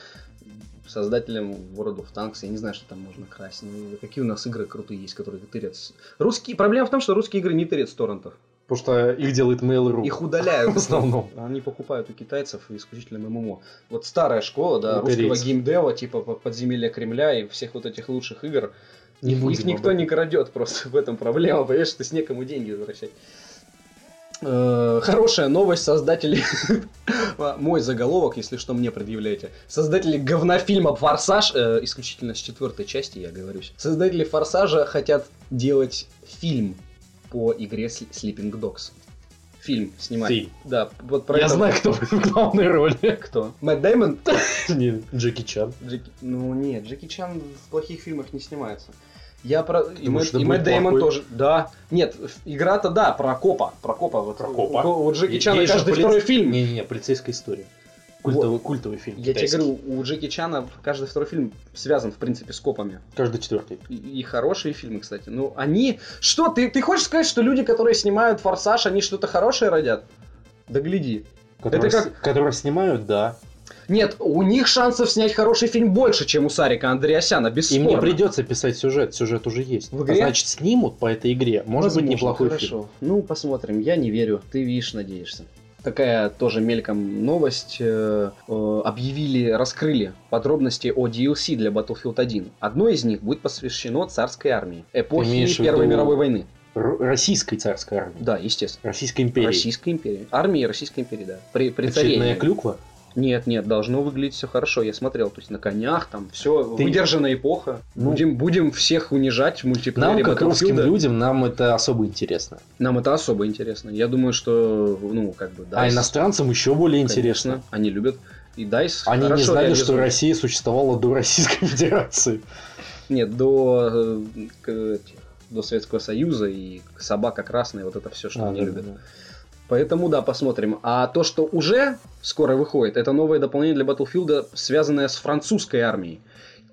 [SPEAKER 3] создателям World of Tanks, я не знаю, что там можно красть. Ну, какие у нас игры крутые есть, которые тырят. Русские... Проблема в том, что русские игры не тырят с торрентов.
[SPEAKER 2] Потому что их делает Mail.ru.
[SPEAKER 3] Их удаляют.
[SPEAKER 2] В основном.
[SPEAKER 3] Они покупают у китайцев исключительно ММО. Вот старая школа, да, русского геймдева, типа по- подземелья Кремля и всех вот этих лучших игр,
[SPEAKER 2] Не
[SPEAKER 3] их, их никто не крадет, просто в этом проблема, понимаешь, ты с некому деньги возвращать. Э, Хорошая новость, создатели... Мой заголовок, если что, мне предъявляете. Создатели говнофильма «Форсаж», э, исключительно с четвертой части, я говорюсь. Создатели «Форсажа» хотят делать фильм по игре Sl- Sleeping Dogs. Фильм снимать.
[SPEAKER 2] Фильм.
[SPEAKER 3] Да, вот про
[SPEAKER 2] Я
[SPEAKER 3] это-
[SPEAKER 2] знаю, кто в главной роли.
[SPEAKER 3] Кто? Мэтт Дэймон?
[SPEAKER 2] Не, Джеки Чан.
[SPEAKER 3] Джеки... Ну нет, Джеки Чан в плохих фильмах не снимается. Я про... И,
[SPEAKER 2] думаешь,
[SPEAKER 3] Мэтт, и Мэтт Дэймон тоже. Да. Нет, игра-то да, про копа. Про копа. Вот,
[SPEAKER 2] Про копа.
[SPEAKER 3] У, у Джеки
[SPEAKER 2] И-
[SPEAKER 3] Чана
[SPEAKER 2] есть
[SPEAKER 3] каждый
[SPEAKER 2] полиц-
[SPEAKER 3] второй фильм.
[SPEAKER 2] Не-не-не, полицейская история. Культовый, культовый фильм.
[SPEAKER 3] Я тебе
[SPEAKER 2] китайский.
[SPEAKER 3] говорю, у Джеки Чана каждый второй фильм связан, в принципе, с копами.
[SPEAKER 2] Каждый четвертый.
[SPEAKER 3] И, и хорошие фильмы, кстати. Ну, они... Что, ты, ты хочешь сказать, что люди, которые снимают «Форсаж», они что-то хорошее родят? Да гляди.
[SPEAKER 2] Которые,
[SPEAKER 3] Это
[SPEAKER 2] с- которые снимают, да.
[SPEAKER 3] Нет, у них шансов снять хороший фильм больше, чем у Сарика Андреасяна,
[SPEAKER 2] Им
[SPEAKER 3] бесспорно.
[SPEAKER 2] не придется писать сюжет, сюжет уже есть.
[SPEAKER 3] В
[SPEAKER 2] А
[SPEAKER 3] игре?
[SPEAKER 2] значит, снимут по этой игре. Может быть,
[SPEAKER 3] Возможно,
[SPEAKER 2] неплохой
[SPEAKER 3] хорошо.
[SPEAKER 2] фильм.
[SPEAKER 3] Ну, посмотрим. Я не верю. Ты видишь, надеешься. такая тоже мельком новость. э, э, объявили, раскрыли подробности о DLC для Battlefield 1. Одно из них будет посвящено царской армии, эпохи Первой мировой войны.
[SPEAKER 2] Р- российской царской армии.
[SPEAKER 3] Да, естественно.
[SPEAKER 2] Российской империи.
[SPEAKER 3] Российской империи. Армии Российской империи, да. При, при царе.
[SPEAKER 2] Клюква.
[SPEAKER 3] Нет, нет, должно выглядеть все хорошо. Я смотрел, то есть на конях, там все,
[SPEAKER 2] Ты-
[SPEAKER 3] выдержанная эпоха.
[SPEAKER 2] Ну.
[SPEAKER 3] будем, будем всех унижать в мультиплеере
[SPEAKER 2] Нам, как русским людям, нам это особо интересно.
[SPEAKER 3] Нам это особо интересно. Я думаю, что, ну, как бы, да.
[SPEAKER 2] а иностранцам еще более интересно.
[SPEAKER 3] Они любят. И DICE
[SPEAKER 2] Они не знали, что
[SPEAKER 3] реализует.
[SPEAKER 2] Россия существовала до Российской Федерации.
[SPEAKER 3] Нет, до, э, до Советского Союза и собака красная, вот это все, что
[SPEAKER 2] А,
[SPEAKER 3] они
[SPEAKER 2] да,
[SPEAKER 3] любят.
[SPEAKER 2] да.
[SPEAKER 3] Поэтому да, посмотрим. А то, что уже скоро выходит, это новое дополнение для Battlefield, связанное с французской армией.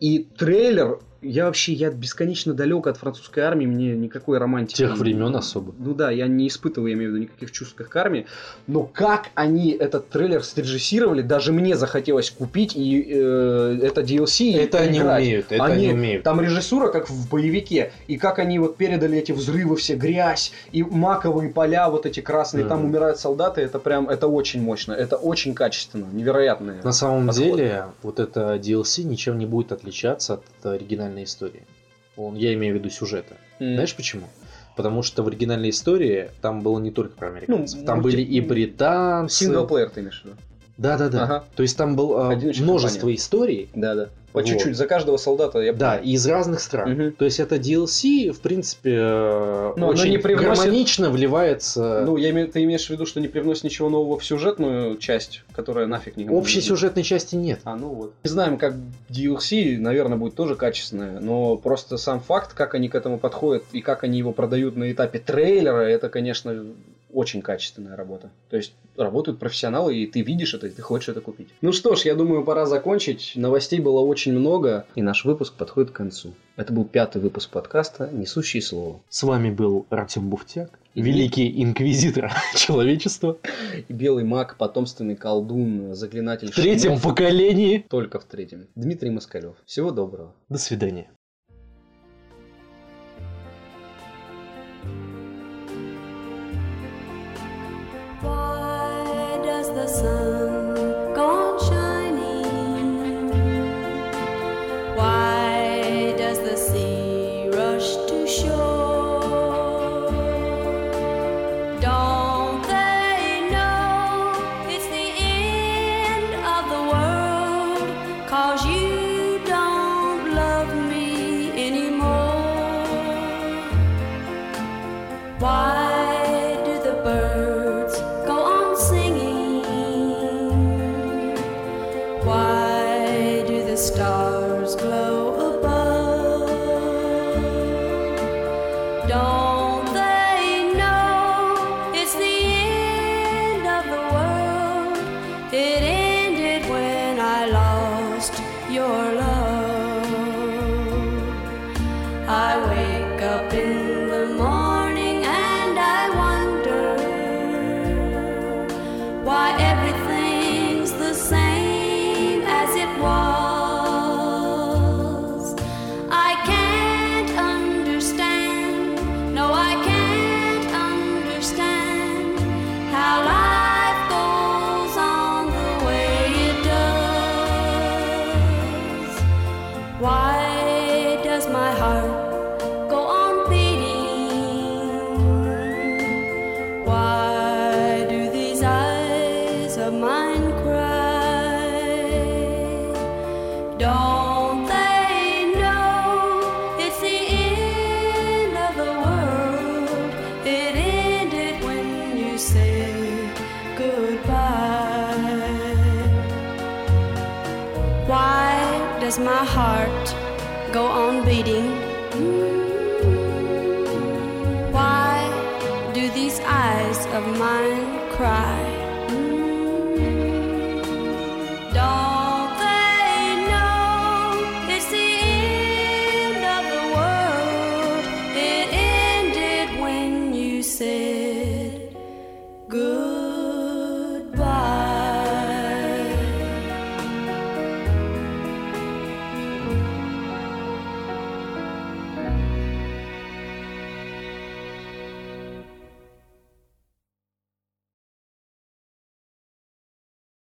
[SPEAKER 3] И трейлер, я вообще, я бесконечно далек от французской армии, мне никакой романтики.
[SPEAKER 2] Тех времен особо.
[SPEAKER 3] Ну да, я не испытываю, я имею в виду, никаких чувств к армии. Но как они этот трейлер срежиссировали, даже мне захотелось купить и э, это DLC и
[SPEAKER 2] Это они
[SPEAKER 3] поиграть.
[SPEAKER 2] умеют, это они умеют.
[SPEAKER 3] Там режиссура, как в боевике, и как они вот передали эти взрывы, все грязь, и маковые поля вот эти красные, там
[SPEAKER 2] Мгм.
[SPEAKER 3] умирают солдаты, это прям, это очень мощно, это очень качественно, невероятно.
[SPEAKER 2] На самом
[SPEAKER 3] подход.
[SPEAKER 2] деле, вот это DLC ничем не будет отличаться от оригинальной истории. Он, я имею в виду сюжета.
[SPEAKER 3] М.
[SPEAKER 2] Знаешь почему? Потому что в оригинальной истории там было не только про американцев.
[SPEAKER 3] Ну,
[SPEAKER 2] там
[SPEAKER 3] мульти-
[SPEAKER 2] были и британцы.
[SPEAKER 3] Синглплеер ты имеешь в виду?
[SPEAKER 2] Да, да, да.
[SPEAKER 3] Ага.
[SPEAKER 2] То есть там было
[SPEAKER 3] Одиночная
[SPEAKER 2] множество
[SPEAKER 3] компания.
[SPEAKER 2] историй.
[SPEAKER 3] Да, да. По
[SPEAKER 2] Вот.
[SPEAKER 3] чуть-чуть, за каждого солдата я
[SPEAKER 2] Да, и из разных стран.
[SPEAKER 3] Мгм.
[SPEAKER 2] То есть это DLC, в принципе, э,
[SPEAKER 3] оно
[SPEAKER 2] очень
[SPEAKER 3] не привносит-
[SPEAKER 2] гармонично вливается.
[SPEAKER 3] Ну, я имею, ты имеешь в виду, что не привносит ничего нового в сюжетную часть, которая нафиг не
[SPEAKER 2] Общей
[SPEAKER 3] не-
[SPEAKER 2] сюжетной части нет.
[SPEAKER 3] А, ну вот. Не знаем, как DLC, наверное, будет тоже качественное, но просто сам факт, как они к этому подходят и как они его продают на этапе трейлера, это, конечно, очень качественная работа. То есть работают профессионалы, и ты видишь это, и ты хочешь это купить. Ну что ж, я думаю, пора закончить. Новостей было очень много, и наш выпуск подходит к концу. Это был пятый выпуск подкаста «Несущие слово».
[SPEAKER 2] С вами был Артем Буфтяк,
[SPEAKER 3] И
[SPEAKER 2] великий инквизитор человечества
[SPEAKER 3] И белый маг, потомственный колдун, заклинатель
[SPEAKER 2] в третьем
[SPEAKER 3] шумов.
[SPEAKER 2] поколении.
[SPEAKER 3] Только в третьем. Дмитрий Москалев. Всего доброго.
[SPEAKER 2] До свидания.
[SPEAKER 6] apart.